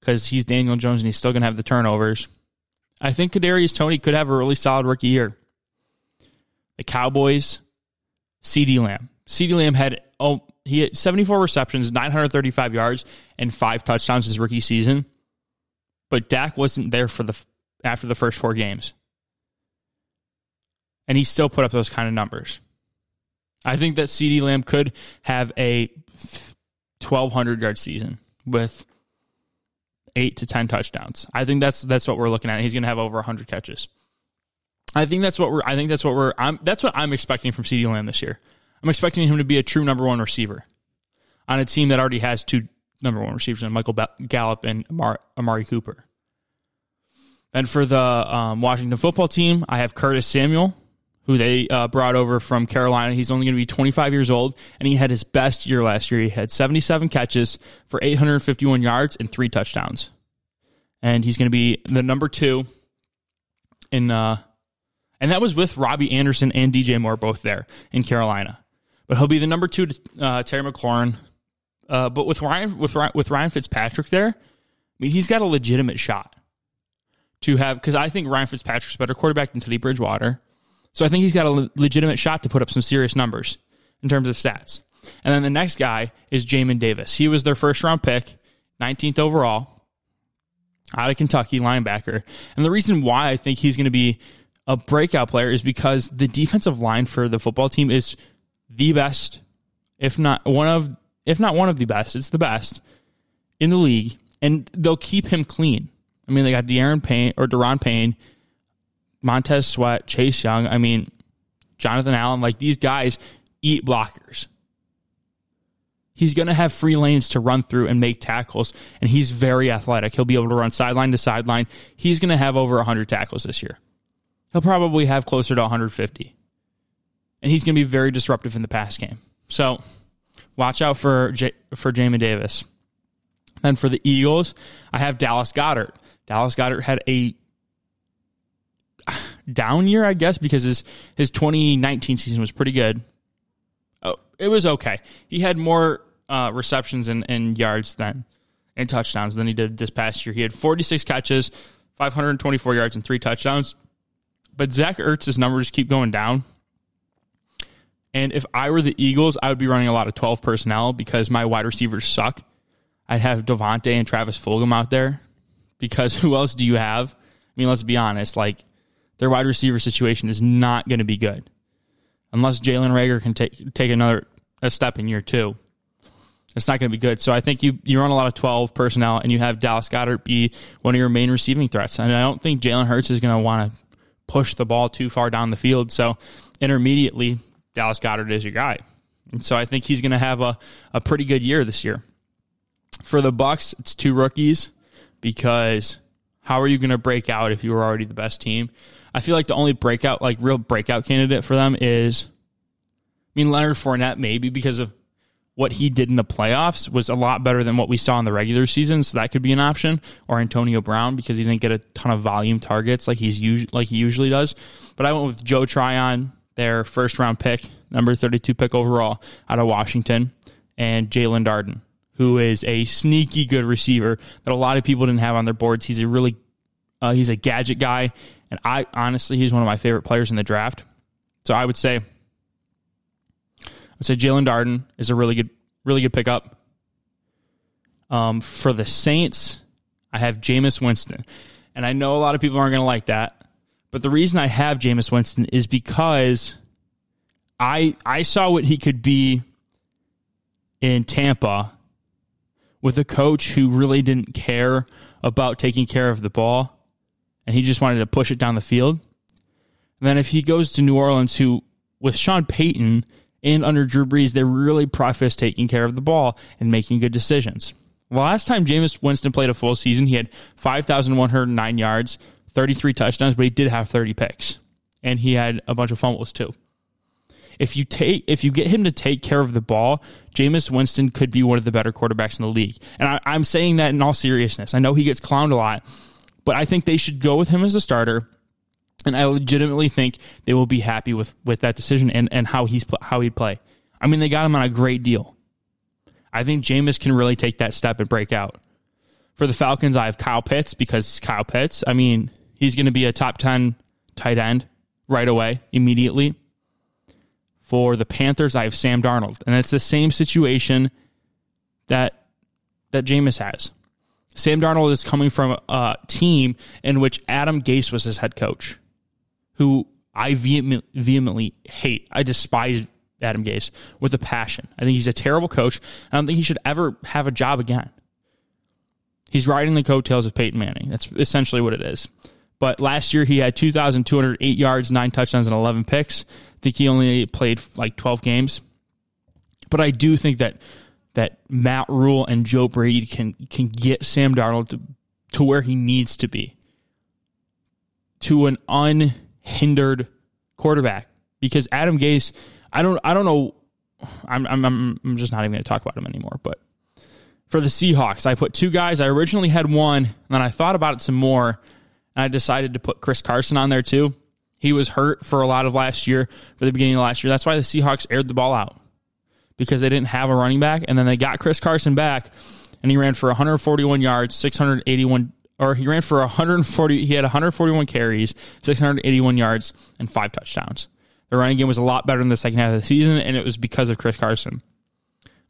because he's Daniel Jones and he's still going to have the turnovers. I think Kadarius Toney could have a really solid rookie year. The Cowboys, CeeDee Lamb. CeeDee Lamb had oh he had 74 receptions, 935 yards, and five touchdowns his rookie season. But Dak wasn't there for the after the first four games. And he still put up those kind of numbers. I think that CeeDee Lamb could have a 1200 yard season with eight to 10 touchdowns. I think that's that's what we're looking at. He's going to have over 100 catches. I think that's what we're. I think that's what we're. I'm. That's what I'm expecting from CeeDee Lamb this year. I'm expecting him to be a true number one receiver on a team that already has two number one receivers, and Michael Gallup and Amari Cooper. And for the um, Washington football team, I have Curtis Samuel, who they uh, brought over from Carolina. He's only going to be 25 years old, and he had his best year last year. He had 77 catches for 851 yards and three touchdowns. And he's going to be the number two in uh, and that was with Robbie Anderson and DJ Moore both there in Carolina. But he'll be the number two to uh, Terry McLaurin. Uh, but with Ryan with with Ryan Fitzpatrick there, I mean he's got a legitimate shot to have because I think Ryan Fitzpatrick's a better quarterback than Teddy Bridgewater. So I think he's got a le- legitimate shot to put up some serious numbers in terms of stats. And then the next guy is Jamin Davis. He was their first round pick, 19th overall, out of Kentucky linebacker. And the reason why I think he's going to be a breakout player is because the defensive line for the football team is the best, if not one of, if not one of the best, it's the best in the league, and they'll keep him clean. I mean, they got De'Aaron Payne or Daron Payne, Montez Sweat, Chase Young. I mean, Jonathan Allen. Like these guys eat blockers. He's going to have free lanes to run through and make tackles, and he's very athletic. He'll be able to run sideline to sideline. He's going to have over 100 tackles this year. He'll probably have closer to 150. And he's going to be very disruptive in the pass game. So watch out for J- for Jamin Davis. Then for the Eagles, I have Dallas Goedert. Dallas Goedert had a down year, I guess, because his his 2019 season was pretty good. Oh, it was okay. He had more uh, receptions and, and yards than and touchdowns than he did this past year. He had 46 catches, 524 yards, and three touchdowns. But Zach Ertz's numbers keep going down. And if I were the Eagles, I would be running a lot of 12 personnel because my wide receivers suck. I'd have DeVonta and Travis Fulgham out there because who else do you have? I mean, let's be honest. Like, their wide receiver situation is not going to be good unless Jalen Reagor can take take another a step in year two. It's not going to be good. So I think you you run a lot of twelve personnel and you have Dallas Goedert be one of your main receiving threats. And I don't think Jalen Hurts is going to want to push the ball too far down the field. So intermediately, Dallas Goedert is your guy. And so I think he's going to have a, a pretty good year this year. For the Bucks, it's two rookies because how are you going to break out if you were already the best team? I feel like the only breakout, like real breakout candidate for them is, I mean, Leonard Fournette maybe because of what he did in the playoffs was a lot better than what we saw in the regular season, so that could be an option. Or Antonio Brown because he didn't get a ton of volume targets like he's us- like he usually does. But I went with Joe Tryon, their first round pick, number thirty two pick overall out of Washington, and Jaelon Darden, who is a sneaky good receiver that a lot of people didn't have on their boards. He's a really uh, he's a gadget guy, and I honestly he's one of my favorite players in the draft. So I would say I'd say Jaelon Darden is a really good, really good pickup. Um, for the Saints, I have Jameis Winston, and I know a lot of people aren't going to like that, but the reason I have Jameis Winston is because I I saw what he could be in Tampa with a coach who really didn't care about taking care of the ball, and he just wanted to push it down the field. And then if he goes to New Orleans, who with Sean Payton and under Drew Brees, they really preface taking care of the ball and making good decisions. The last time Jameis Winston played a full season, he had 5,109 yards, 33 touchdowns, but he did have 30 picks. And he had a bunch of fumbles too. If you take if you get him to take care of the ball, Jameis Winston could be one of the better quarterbacks in the league. And I, I'm saying that in all seriousness. I know he gets clowned a lot, but I think they should go with him as a starter and I legitimately think they will be happy with with that decision and and how he's how he'd play. I mean, they got him on a great deal. I think Jameis can really take that step and break out. For the Falcons, I have Kyle Pitts because Kyle Pitts. I mean, he's going to be a top ten tight end right away, immediately. For the Panthers, I have Sam Darnold, and it's the same situation that that Jameis has. Sam Darnold is coming from a team in which Adam Gase was his head coach who I vehemently hate. I despise Adam Gase with a passion. I think he's a terrible coach. I don't think he should ever have a job again. He's riding the coattails of Peyton Manning. That's essentially what it is. But last year he had 2,208 yards, nine touchdowns, and 11 picks. I think he only played like 12 games. But I do think that that Matt Rhule and Joe Brady can can get Sam Darnold to, to where he needs to be. To an unhindered quarterback because Adam Gase, I don't, I don't know. I'm, I'm, I'm just not even going to talk about him anymore. But for the Seahawks, I put two guys. I originally had one, and then I thought about it some more, and I decided to put Chris Carson on there too. He was hurt for a lot of last year, for the beginning of last year. That's why the Seahawks aired the ball out because they didn't have a running back, and then they got Chris Carson back, and he ran for 141 yards, 681 or he ran for 140. He had 141 carries, 681 yards, and five touchdowns. The running game was a lot better in the second half of the season, and it was because of Chris Carson.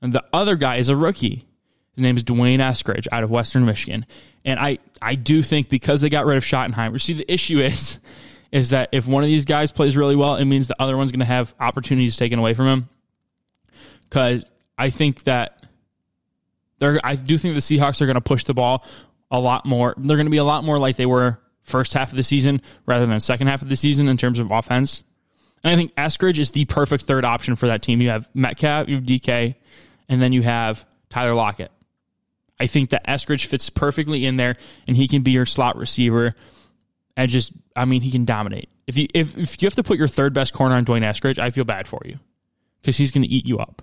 And the other guy is a rookie. His name is D'Wayne Eskridge out of Western Michigan. And I, I do think because they got rid of Schottenheimer, see, the issue is, is that if one of these guys plays really well, it means the other one's going to have opportunities taken away from him. Because I think that they're, I do think the Seahawks are going to push the ball a lot more. They're going to be a lot more like they were first half of the season rather than second half of the season in terms of offense. And I think Eskridge is the perfect third option for that team. You have Metcalf, you have DK, and then you have Tyler Lockett. I think that Eskridge fits perfectly in there, and he can be your slot receiver. And just, I mean, he can dominate. If you if, if you have to put your third best corner on D'Wayne Eskridge, I feel bad for you because he's going to eat you up.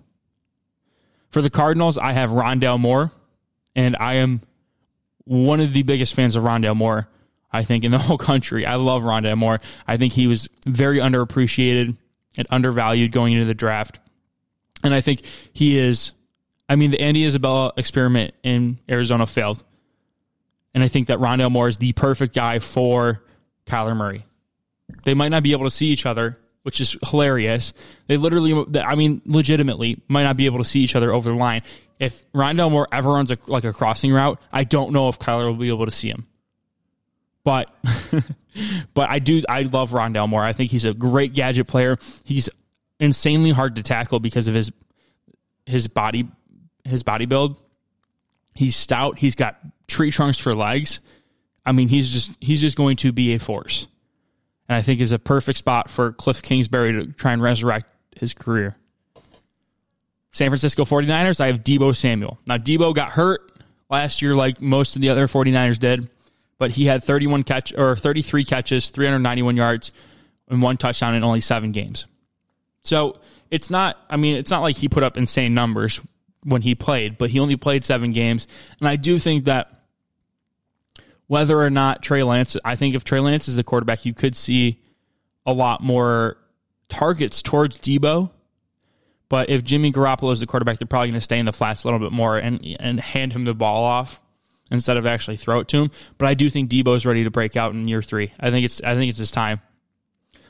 For the Cardinals, I have Rondale Moore, and I am one of the biggest fans of Rondale Moore, I think, in the whole country. I love Rondale Moore. I think he was very underappreciated and undervalued going into the draft. And I think he is, I mean, the Andy Isabella experiment in Arizona failed. And I think that Rondale Moore is the perfect guy for Kyler Murray. They might not be able to see each other, which is hilarious. They literally, I mean, legitimately might not be able to see each other over the line if Rondale Moore ever runs a, like a crossing route, I don't know if Kyler will be able to see him. But but I do I love Rondale Moore. I think he's a great gadget player. He's insanely hard to tackle because of his his body his body build. He's stout. He's got tree trunks for legs. I mean, he's just he's just going to be a force. And I think is a perfect spot for Cliff Kingsbury to try and resurrect his career. San Francisco 49ers, I have Deebo Samuel. Now, Deebo got hurt last year like most of the other 49ers did, but he had 31 catch or 33 catches, 391 yards, and one touchdown in only seven games. So it's not, I mean, it's not like he put up insane numbers when he played, but he only played seven games. And I do think that whether or not Trey Lance, I think if Trey Lance is the quarterback, you could see a lot more targets towards Deebo. But if Jimmy Garoppolo is the quarterback, they're probably going to stay in the flats a little bit more and and hand him the ball off instead of actually throw it to him. But I do think Deebo is ready to break out in year three. I think it's I think it's his time.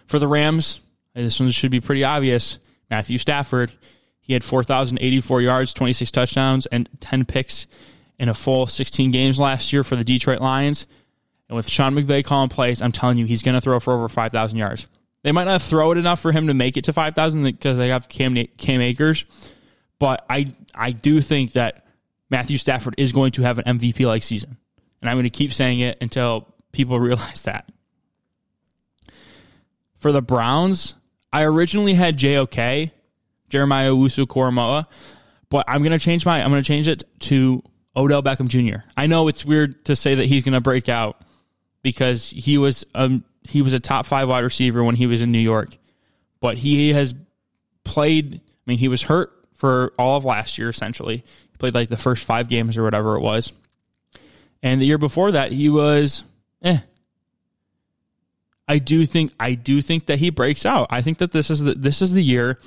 For the Rams, this one should be pretty obvious. Matthew Stafford, he had 4,084 yards, 26 touchdowns, and 10 picks in a full 16 games last year for the Detroit Lions. And with Sean McVay calling plays, I'm telling you, he's going to throw for over 5,000 yards. They might not throw it enough for him to make it to 5,000 because they have Cam, Cam Akers, but I I do think that Matthew Stafford is going to have an MVP like season. And I'm going to keep saying it until people realize that. For the Browns, I originally had JOK, Jeremiah Owusu Koramoah, but I'm going to change my I'm going to change it to Odell Beckham Jr. I know it's weird to say that he's going to break out because he was um he was a top 5 wide receiver when he was in New York. But he has played, I mean he was hurt for all of last year essentially. He played like the first 5 games or whatever it was. And the year before that he was eh I do think I do think that he breaks out. I think that this is the this is the year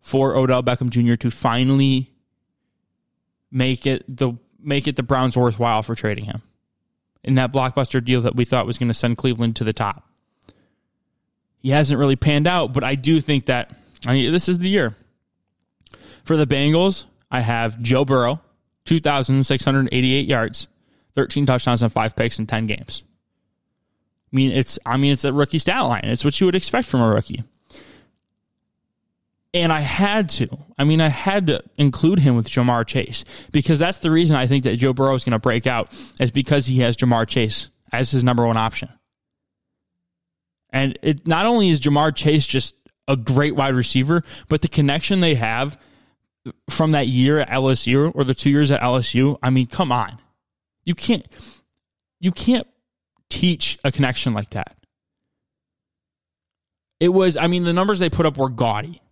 for Odell Beckham Jr. to finally make it the make it the Browns worthwhile for trading him in that blockbuster deal that we thought was going to send Cleveland to the top. He hasn't really panned out, but I do think that I mean, this is the year for the Bengals. I have Joe Burrow, two thousand six hundred eighty-eight yards, thirteen touchdowns, and five picks in ten games. I mean, it's I mean, it's a rookie stat line. It's what you would expect from a rookie. And I had to. I mean, I had to include him with Ja'Marr Chase because that's the reason I think that Joe Burrow is going to break out is because he has Ja'Marr Chase as his number one option. And it not only is Ja'Marr Chase just a great wide receiver, but the connection they have from that year at LSU or the two years at LSU, I mean, come on. You can't you can't teach a connection like that. It was, I mean, the numbers they put up were gaudy,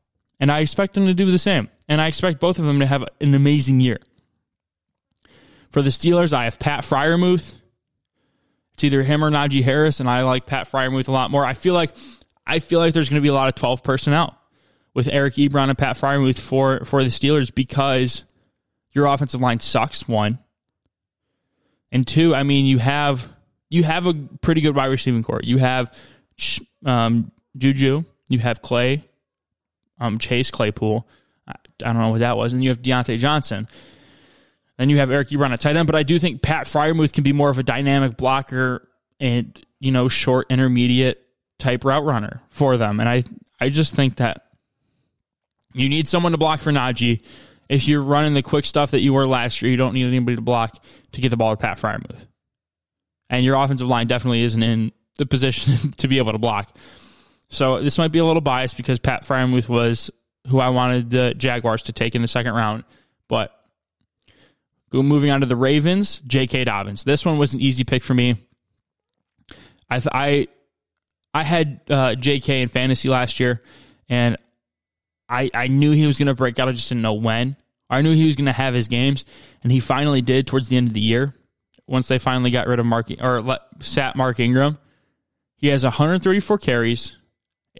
and I expect them to do the same. And I expect both of them to have an amazing year. For the Steelers, I have Pat Freiermuth. It's either him or Najee Harris, and I like Pat Freiermuth a lot more. I feel like I feel like there's going to be a lot of 12 personnel with Eric Ebron and Pat Freiermuth for for the Steelers because your offensive line sucks. One and two. I mean, you have you have a pretty good wide receiving core. You have um, Juju, you have Clay, um, Chase Claypool. I, don't know what that was, and you have Diontae Johnson. Then you have Eric Ebron at tight end, but I do think Pat Freiermuth can be more of a dynamic blocker and you know short intermediate type route runner for them. And I I just think that you need someone to block for Najee. If you're running the quick stuff that you were last year, you don't need anybody to block to get the ball to Pat Freiermuth. and your offensive line definitely isn't in the position to be able to block. So this might be a little biased because Pat Freiermuth was who I wanted the Jaguars to take in the second round, but moving on to the Ravens, J.K. Dobbins. This one was an easy pick for me. I th- I I had uh, J.K. in fantasy last year, and I I knew he was going to break out. I just didn't know when. I knew he was going to have his games, and he finally did towards the end of the year once they finally got rid of Mark or let, sat Mark Ingram. He has 134 carries,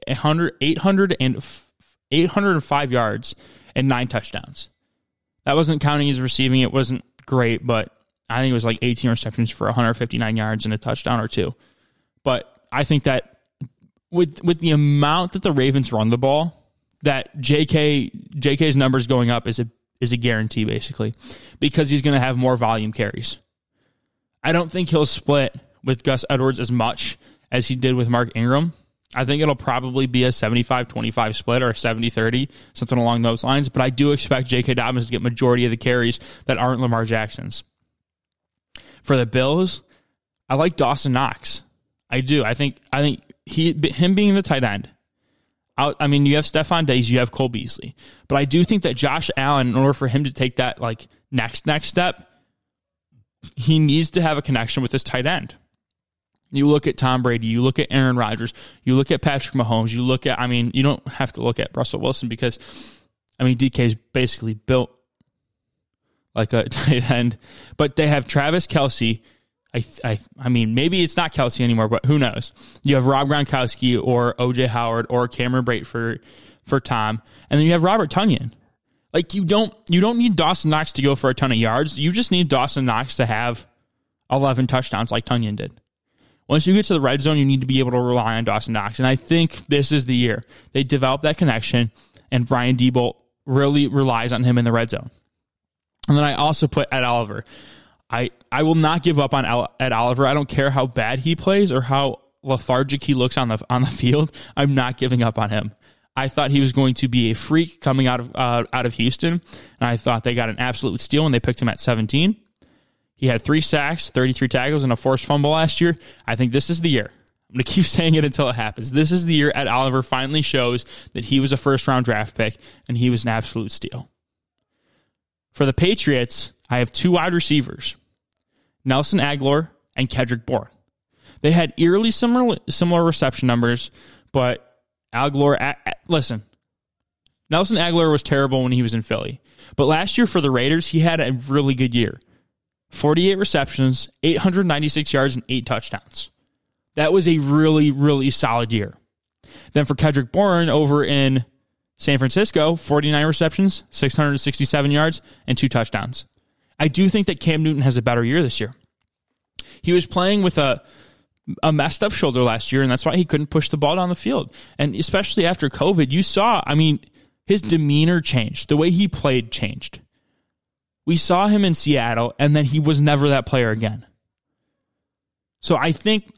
100, 800 and 805 yards, and nine touchdowns. That wasn't counting his receiving. It wasn't great, but I think it was like 18 receptions for 159 yards and a touchdown or two. But I think that with with the amount that the Ravens run the ball, that JK JK's numbers going up is a is a guarantee basically because he's going to have more volume carries. I don't think he'll split with Gus Edwards as much as he did with Mark Ingram. I think it'll probably be a 75 25 split or a 70 30, something along those lines. But I do expect J.K. Dobbins to get majority of the carries that aren't Lamar Jackson's. For the Bills, I like Dawson Knox. I do. I think I think he him being the tight end. I, I mean, you have Stefon Diggs, you have Cole Beasley, but I do think that Josh Allen, in order for him to take that like next next step, he needs to have a connection with his tight end. You look at Tom Brady, you look at Aaron Rodgers, you look at Patrick Mahomes, you look at, I mean, you don't have to look at Russell Wilson because, I mean, DK is basically built like a tight end. But they have Travis Kelce. I, I, I mean, maybe it's not Kelsey anymore, but who knows? You have Rob Gronkowski or OJ Howard or Cameron Brate for for Tom, and then you have Robert Tonyan. Like you don't you don't need Dawson Knox to go for a ton of yards. You just need Dawson Knox to have eleven touchdowns like Tonyan did. Once you get to the red zone, you need to be able to rely on Dawson Knox, and I think this is the year they develop that connection, and Brian Daboll really relies on him in the red zone. And then I also put Ed Oliver. I I will not give up on Ed Oliver. I don't care how bad he plays or how lethargic he looks on the on the field. I'm not giving up on him. I thought he was going to be a freak coming out of uh, out of Houston, and I thought they got an absolute steal when they picked him at 17. He had three sacks, 33 tackles, and a forced fumble last year. I think this is the year. I'm going to keep saying it until it happens. This is the year Ed Oliver finally shows that he was a first round draft pick and he was an absolute steal. For the Patriots, I have two wide receivers, Nelson Agholor and Kendrick Bourne. They had eerily similar similar reception numbers, but Agholor, listen, Nelson Agholor was terrible when he was in Philly, but last year for the Raiders, he had a really good year. 48 receptions, 896 yards, and eight touchdowns. That was a really, really solid year. Then for Kendrick Bourne over in San Francisco, 49 receptions, 667 yards, and two touchdowns. I do think that Cam Newton has a better year this year. He was playing with a a messed up shoulder last year, and that's why he couldn't push the ball down the field. And especially after COVID, you saw, I mean, his demeanor changed. The way he played changed. We saw him in Seattle, and then he was never that player again. So I think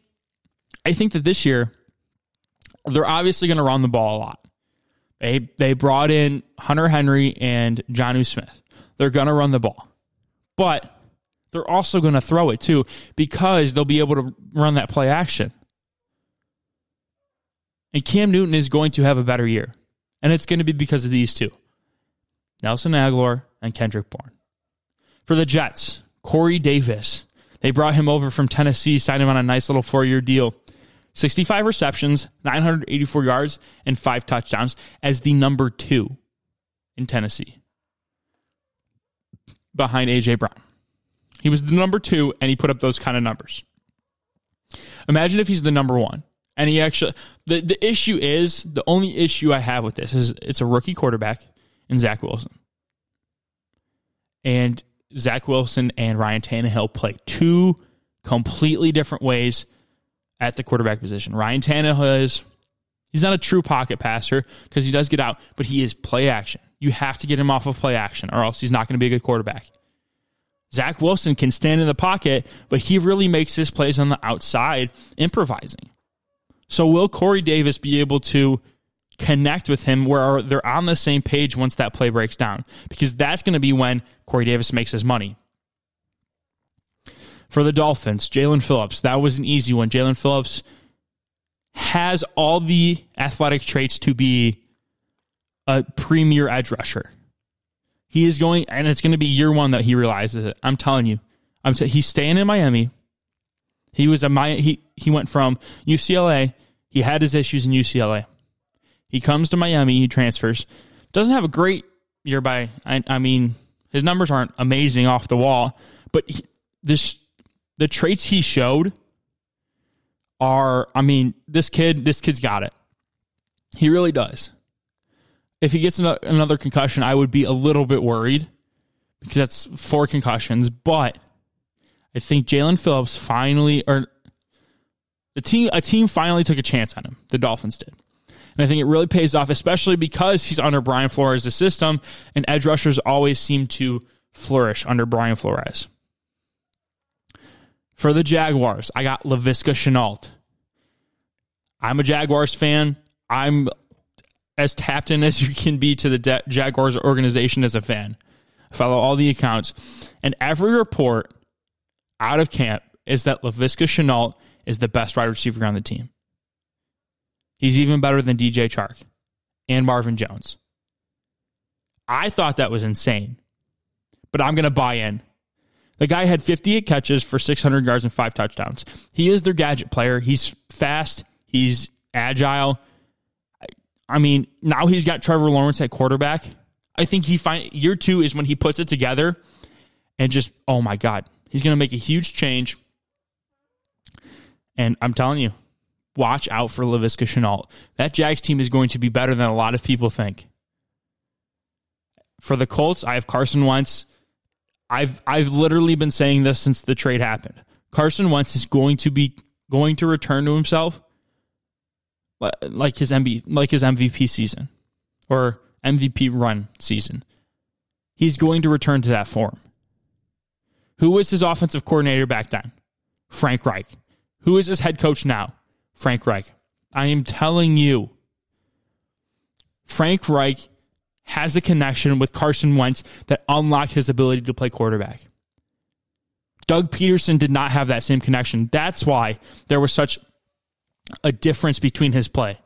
I think that this year they're obviously going to run the ball a lot. They they brought in Hunter Henry and Jonnu Smith. They're going to run the ball. But they're also going to throw it too because they'll be able to run that play action. And Cam Newton is going to have a better year. And it's going to be because of these two Nelson Agholor and Kendrick Bourne. For the Jets, Corey Davis. They brought him over from Tennessee, signed him on a nice little four year deal. 65 receptions, 984 yards, and five touchdowns as the number two in Tennessee behind A.J. Brown. He was the number two, and he put up those kind of numbers. Imagine if he's the number one. And he actually, the, the issue is, the only issue I have with this is it's a rookie quarterback in Zach Wilson. And Zach Wilson and Ryan Tannehill play two completely different ways at the quarterback position. Ryan Tannehill is he's not a true pocket passer because he does get out, but he is play action. You have to get him off of play action, or else he's not going to be a good quarterback. Zach Wilson can stand in the pocket, but he really makes his plays on the outside, improvising. So will Corey Davis be able to connect with him where they're on the same page once that play breaks down? Because that's going to be when Corey Davis makes his money. For the Dolphins, Jaelan Phillips, that was an easy one. Jaelan Phillips has all the athletic traits to be a premier edge rusher. He is going, and it's going to be year one that he realizes it. I'm telling you, I'm t- he's staying in Miami. He was a my he he went from UCLA. He had his issues in UCLA. He comes to Miami. He transfers. Doesn't have a great year by. I, I mean, his numbers aren't amazing off the wall, but he, this the traits he showed are. I mean, this kid. This kid's got it. He really does. If he gets another concussion, I would be a little bit worried because that's four concussions. But I think Jaelan Phillips finally, or the team, a team finally took a chance on him. The Dolphins did. And I think it really pays off, especially because he's under Brian Flores' system, and edge rushers always seem to flourish under Brian Flores. For the Jaguars, I got Laviska Shenault. I'm a Jaguars fan. I'm as tapped in as you can be to the Jaguars organization as a fan. Follow all the accounts. And every report out of camp is that Laviska Shenault is the best wide receiver on the team. He's even better than DJ Chark and Marvin Jones. I thought that was insane, but I'm going to buy in. The guy had 58 catches for 600 yards and five touchdowns. He is their gadget player. He's fast, he's agile, I mean, now he's got Trevor Lawrence at quarterback. I think he find year two is when he puts it together, and just, oh my God, he's going to make a huge change. And I'm telling you, watch out for Laviska Shenault. That Jags team is going to be better than a lot of people think. For the Colts, I have Carson Wentz. I've I've literally been saying this since the trade happened. Carson Wentz is going to be going to return to himself like his MB like his MVP season or MVP run season. He's going to return to that form. Who was his offensive coordinator back then? Frank Reich. Who is his head coach now? Frank Reich. I am telling you, Frank Reich has a connection with Carson Wentz that unlocked his ability to play quarterback. Doug Pederson did not have that same connection. That's why there was such a difference between his play.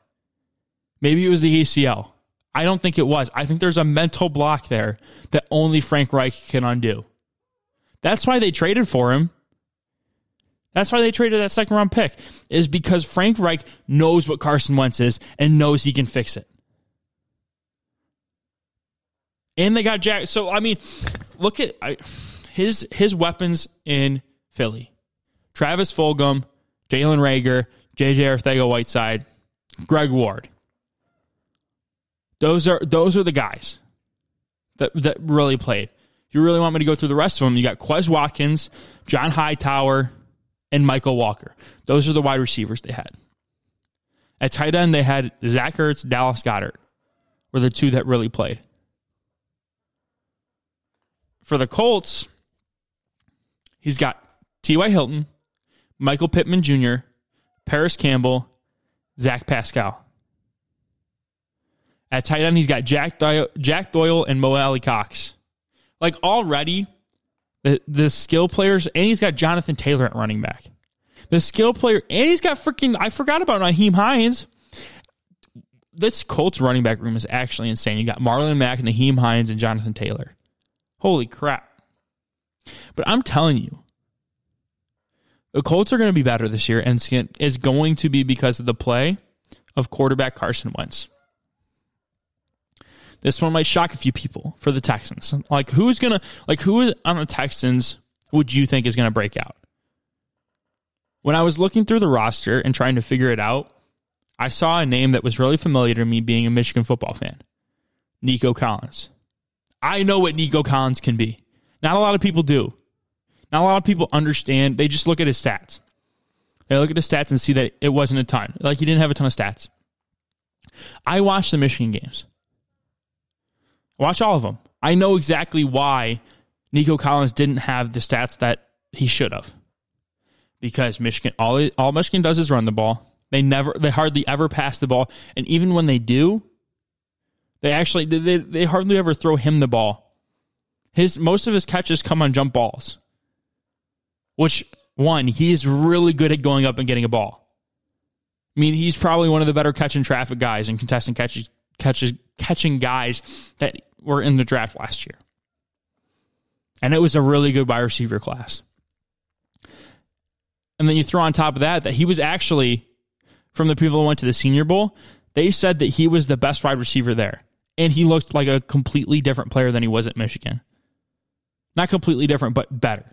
Maybe it was the ACL. I don't think it was. I think there's a mental block there that only Frank Reich can undo. That's why they traded for him. That's why they traded that second round pick, is because Frank Reich knows what Carson Wentz is and knows he can fix it. And they got Jack. So I mean, look at I, his his weapons in Philly: Travis Fulgham, Jalen Reagor, JJ Arcega-Whiteside, Greg Ward. Those are those are the guys that that really played. If you really want me to go through the rest of them, you got Quez Watkins, John Hightower, and Mykal Walker. Those are the wide receivers they had. At tight end, they had Zach Ertz, Dallas Goedert were the two that really played. For the Colts, he's got T.Y. Hilton, Michael Pittman Jr., Parris Campbell, Zach Pascal. At tight end, he's got Jack Doyle, Jack Doyle and Mo Alie-Cox. Like already, the the skill players, and he's got Jonathan Taylor at running back. The skill player, and he's got freaking. I forgot about Nyheim Hines. This Colts running back room is actually insane. You got Marlon Mack, Nyheim Hines, and Jonathan Taylor. Holy crap! But I'm telling you, the Colts are going to be better this year, and it's going to be because of the play of quarterback Carson Wentz. This one might shock a few people for the Texans. Like who's gonna like who on the Texans would you think is gonna break out? When I was looking through the roster and trying to figure it out, I saw a name that was really familiar to me being a Michigan football fan. Nico Collins. I know what Nico Collins can be. Not a lot of people do. Not a lot of people understand. They just look at his stats. They look at his stats and see that it wasn't a ton. Like he didn't have a ton of stats. I watched the Michigan games. Watch all of them. I know exactly why Nico Collins didn't have the stats that he should have. Because Michigan, all all Michigan does is run the ball. They never, they hardly ever pass the ball, and even when they do, they actually they they hardly ever throw him the ball. His most of his catches come on jump balls. Which one, he is really good at going up and getting a ball. I mean, he's probably one of the better catching traffic guys and contesting catches catches catching guys that were in the draft last year. And it was a really good wide receiver class. And then you throw on top of that that he was actually, from the people who went to the Senior Bowl, they said that he was the best wide receiver there. And he looked like a completely different player than he was at Michigan. Not completely different, but better.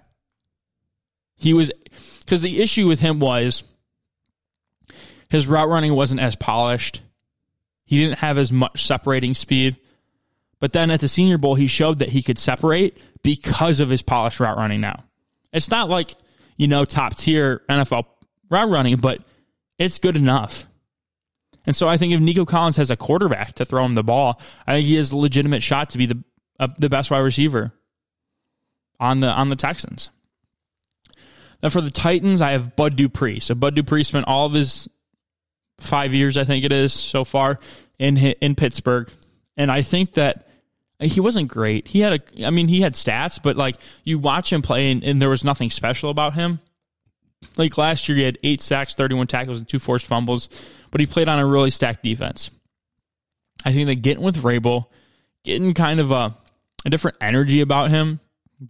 He was, because the issue with him was his route running wasn't as polished. He didn't have as much separating speed. But then at the Senior Bowl, he showed that he could separate because of his polished route running now. It's not like, you know, top tier NFL route running, but it's good enough. And so I think if Nico Collins has a quarterback to throw him the ball, I think he has a legitimate shot to be the uh, the best wide receiver on the on the Texans. Then for the Titans, I have Bud Dupree. So Bud Dupree spent all of his five years, I think it is so far, in in Pittsburgh, and I think that he wasn't great. He had a, I mean, he had stats, but like you watch him play and, and, there was nothing special about him. Like last year, he had eight sacks, 31 tackles, and two forced fumbles, but he played on a really stacked defense. I think that getting with Vrabel, getting kind of a, a different energy about him,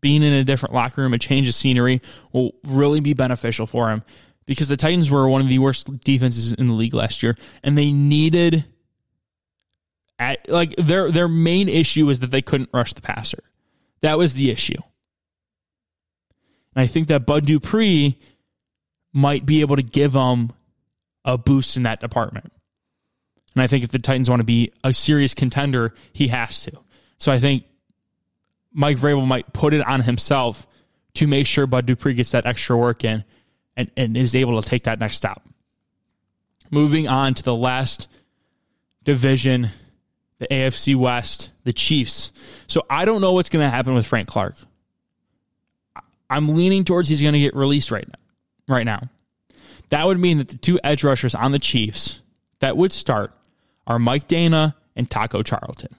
being in a different locker room, a change of scenery will really be beneficial for him because the Titans were one of the worst defenses in the league last year, and they needed at, like their their main issue is that they couldn't rush the passer. That was the issue. And I think that Bud Dupree might be able to give them a boost in that department. And I think if the Titans want to be a serious contender, he has to. So I think Mike Vrabel might put it on himself to make sure Bud Dupree gets that extra work in and, and is able to take that next step. Moving on to the last division, the AFC West, the Chiefs. So I don't know what's going to happen with Frank Clark. I'm leaning towards he's going to get released right now. Right now, that would mean that the two edge rushers on the Chiefs that would start are Mike Danna and Taco Charlton.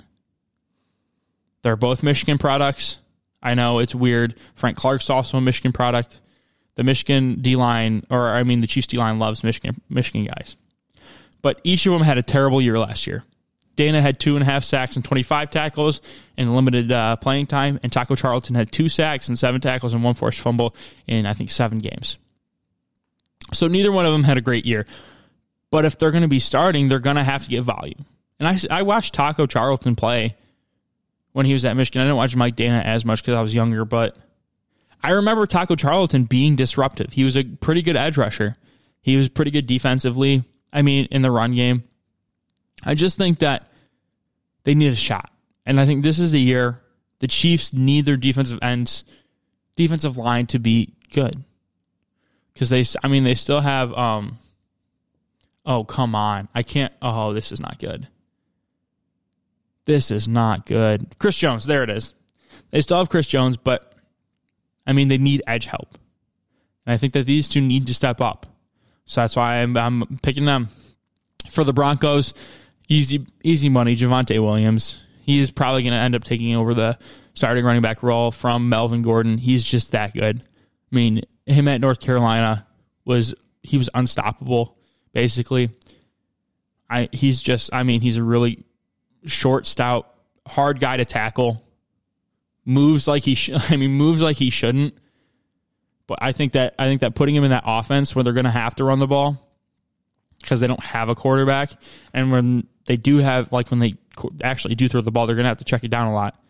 They're both Michigan products. I know it's weird. Frank Clark's also a Michigan product. The Michigan D line, or I mean, the Chiefs D line loves Michigan Michigan guys. But each of them had a terrible year last year. Danna had two and a half sacks and 25 tackles in limited uh, playing time, and Taco Charlton had two sacks and seven tackles and one forced fumble in, I think, seven games. So neither one of them had a great year. But if they're going to be starting, they're going to have to get volume. And I, I watched Taco Charlton play when he was at Michigan. I didn't watch Mike Danna as much because I was younger, but I remember Taco Charlton being disruptive. He was a pretty good edge rusher. He was pretty good defensively. I mean, in the run game. I just think that they need a shot. And I think this is the year the Chiefs need their defensive ends, defensive line to be good. Because they, I mean, they still have, um, oh, come on. I can't, oh, this is not good. This is not good. Chris Jones, there it is. They still have Chris Jones, but I mean, they need edge help. And I think that these two need to step up. So that's why I'm, I'm picking them. For the Broncos, easy easy money. Javonte Williams. He is probably going to end up taking over the starting running back role from Melvin Gordon. He's just that good. I mean, him at North Carolina was he was unstoppable. Basically, I he's just. I mean, he's a really short, stout, hard guy to tackle. Moves like he. Sh- I mean, moves like he shouldn't. But I think that I think that putting him in that offense where they're going to have to run the ball because they don't have a quarterback, and when they do have like when they actually do throw the ball, they're going to have to check it down a lot.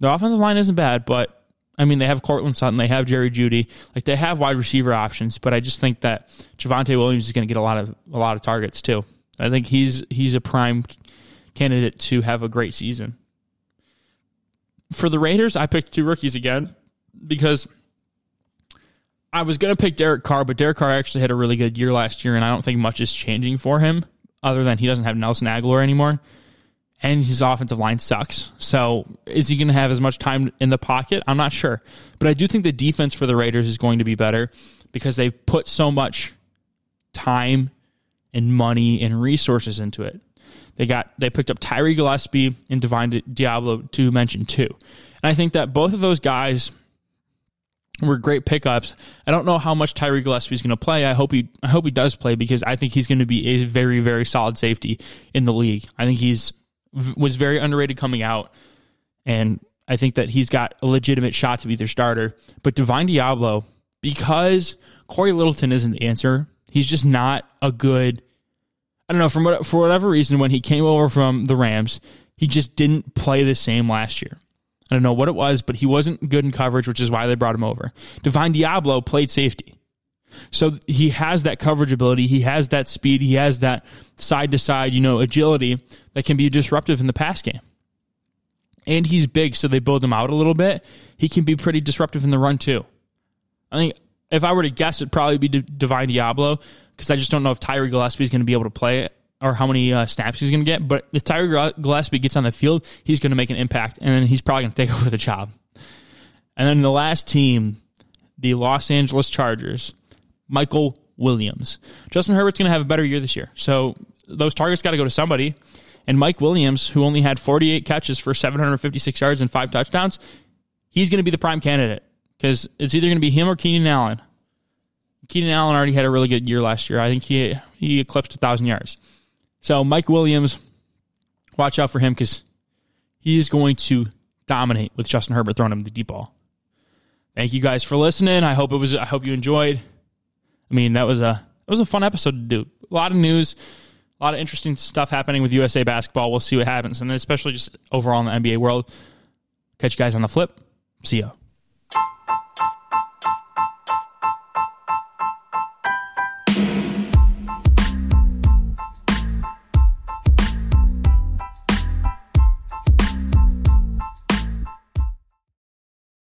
The offensive line isn't bad, but I mean they have Courtland Sutton, they have Jerry Jeudy, like they have wide receiver options. But I just think that Javonte Williams is going to get a lot of a lot of targets too. I think he's he's a prime candidate to have a great season. For the Raiders, I picked two rookies again because I was going to pick Derek Carr, but Derek Carr actually had a really good year last year, and I don't think much is changing for him other than he doesn't have Nelson Agholor anymore. And his offensive line sucks. So is he going to have as much time in the pocket? I'm not sure. But I do think the defense for the Raiders is going to be better because they've put so much time and money and resources into it. They got they picked up Tyree Gillespie and Divine Deablo to mention two. And I think that both of those guys were great pickups. I don't know how much Tyree Gillespie is going to play. I hope he I hope he does play because I think he's going to be a very very solid safety in the league. I think he's was very underrated coming out, and I think that he's got a legitimate shot to be their starter. But Divine Deablo, because Cory Littleton isn't the answer, he's just not a good. I don't know from for whatever reason when he came over from the Rams, he just didn't play the same last year. I don't know what it was, but he wasn't good in coverage, which is why they brought him over. Divine Deablo played safety. So he has that coverage ability. He has that speed. He has that side to side, you know, agility that can be disruptive in the pass game. And he's big, so they build him out a little bit. He can be pretty disruptive in the run too. I think if I were to guess, it'd probably be Divine Deablo because I just don't know if Tyree Gillespie is going to be able to play it or how many uh, snaps he's going to get. But if Tyler Gillespie gets on the field, he's going to make an impact, and then he's probably going to take over the job. And then the last team, the Los Angeles Chargers, Michael Williams. Justin Herbert's going to have a better year this year. So those targets got to go to somebody. And Mike Williams, who only had 48 catches for 756 yards and five touchdowns, he's going to be the prime candidate because it's either going to be him or Keenan Allen. Keenan Allen already had a really good year last year. I think he he eclipsed 1,000 yards. So Mike Williams, watch out for him because he's going to dominate with Justin Herbert throwing him the deep ball. Thank you guys for listening. I hope it was. I hope you enjoyed. I mean, that was a it was a fun episode to do. A lot of news, a lot of interesting stuff happening with USA basketball. We'll see what happens, and especially just overall in the NBA world. Catch you guys on the flip. See ya.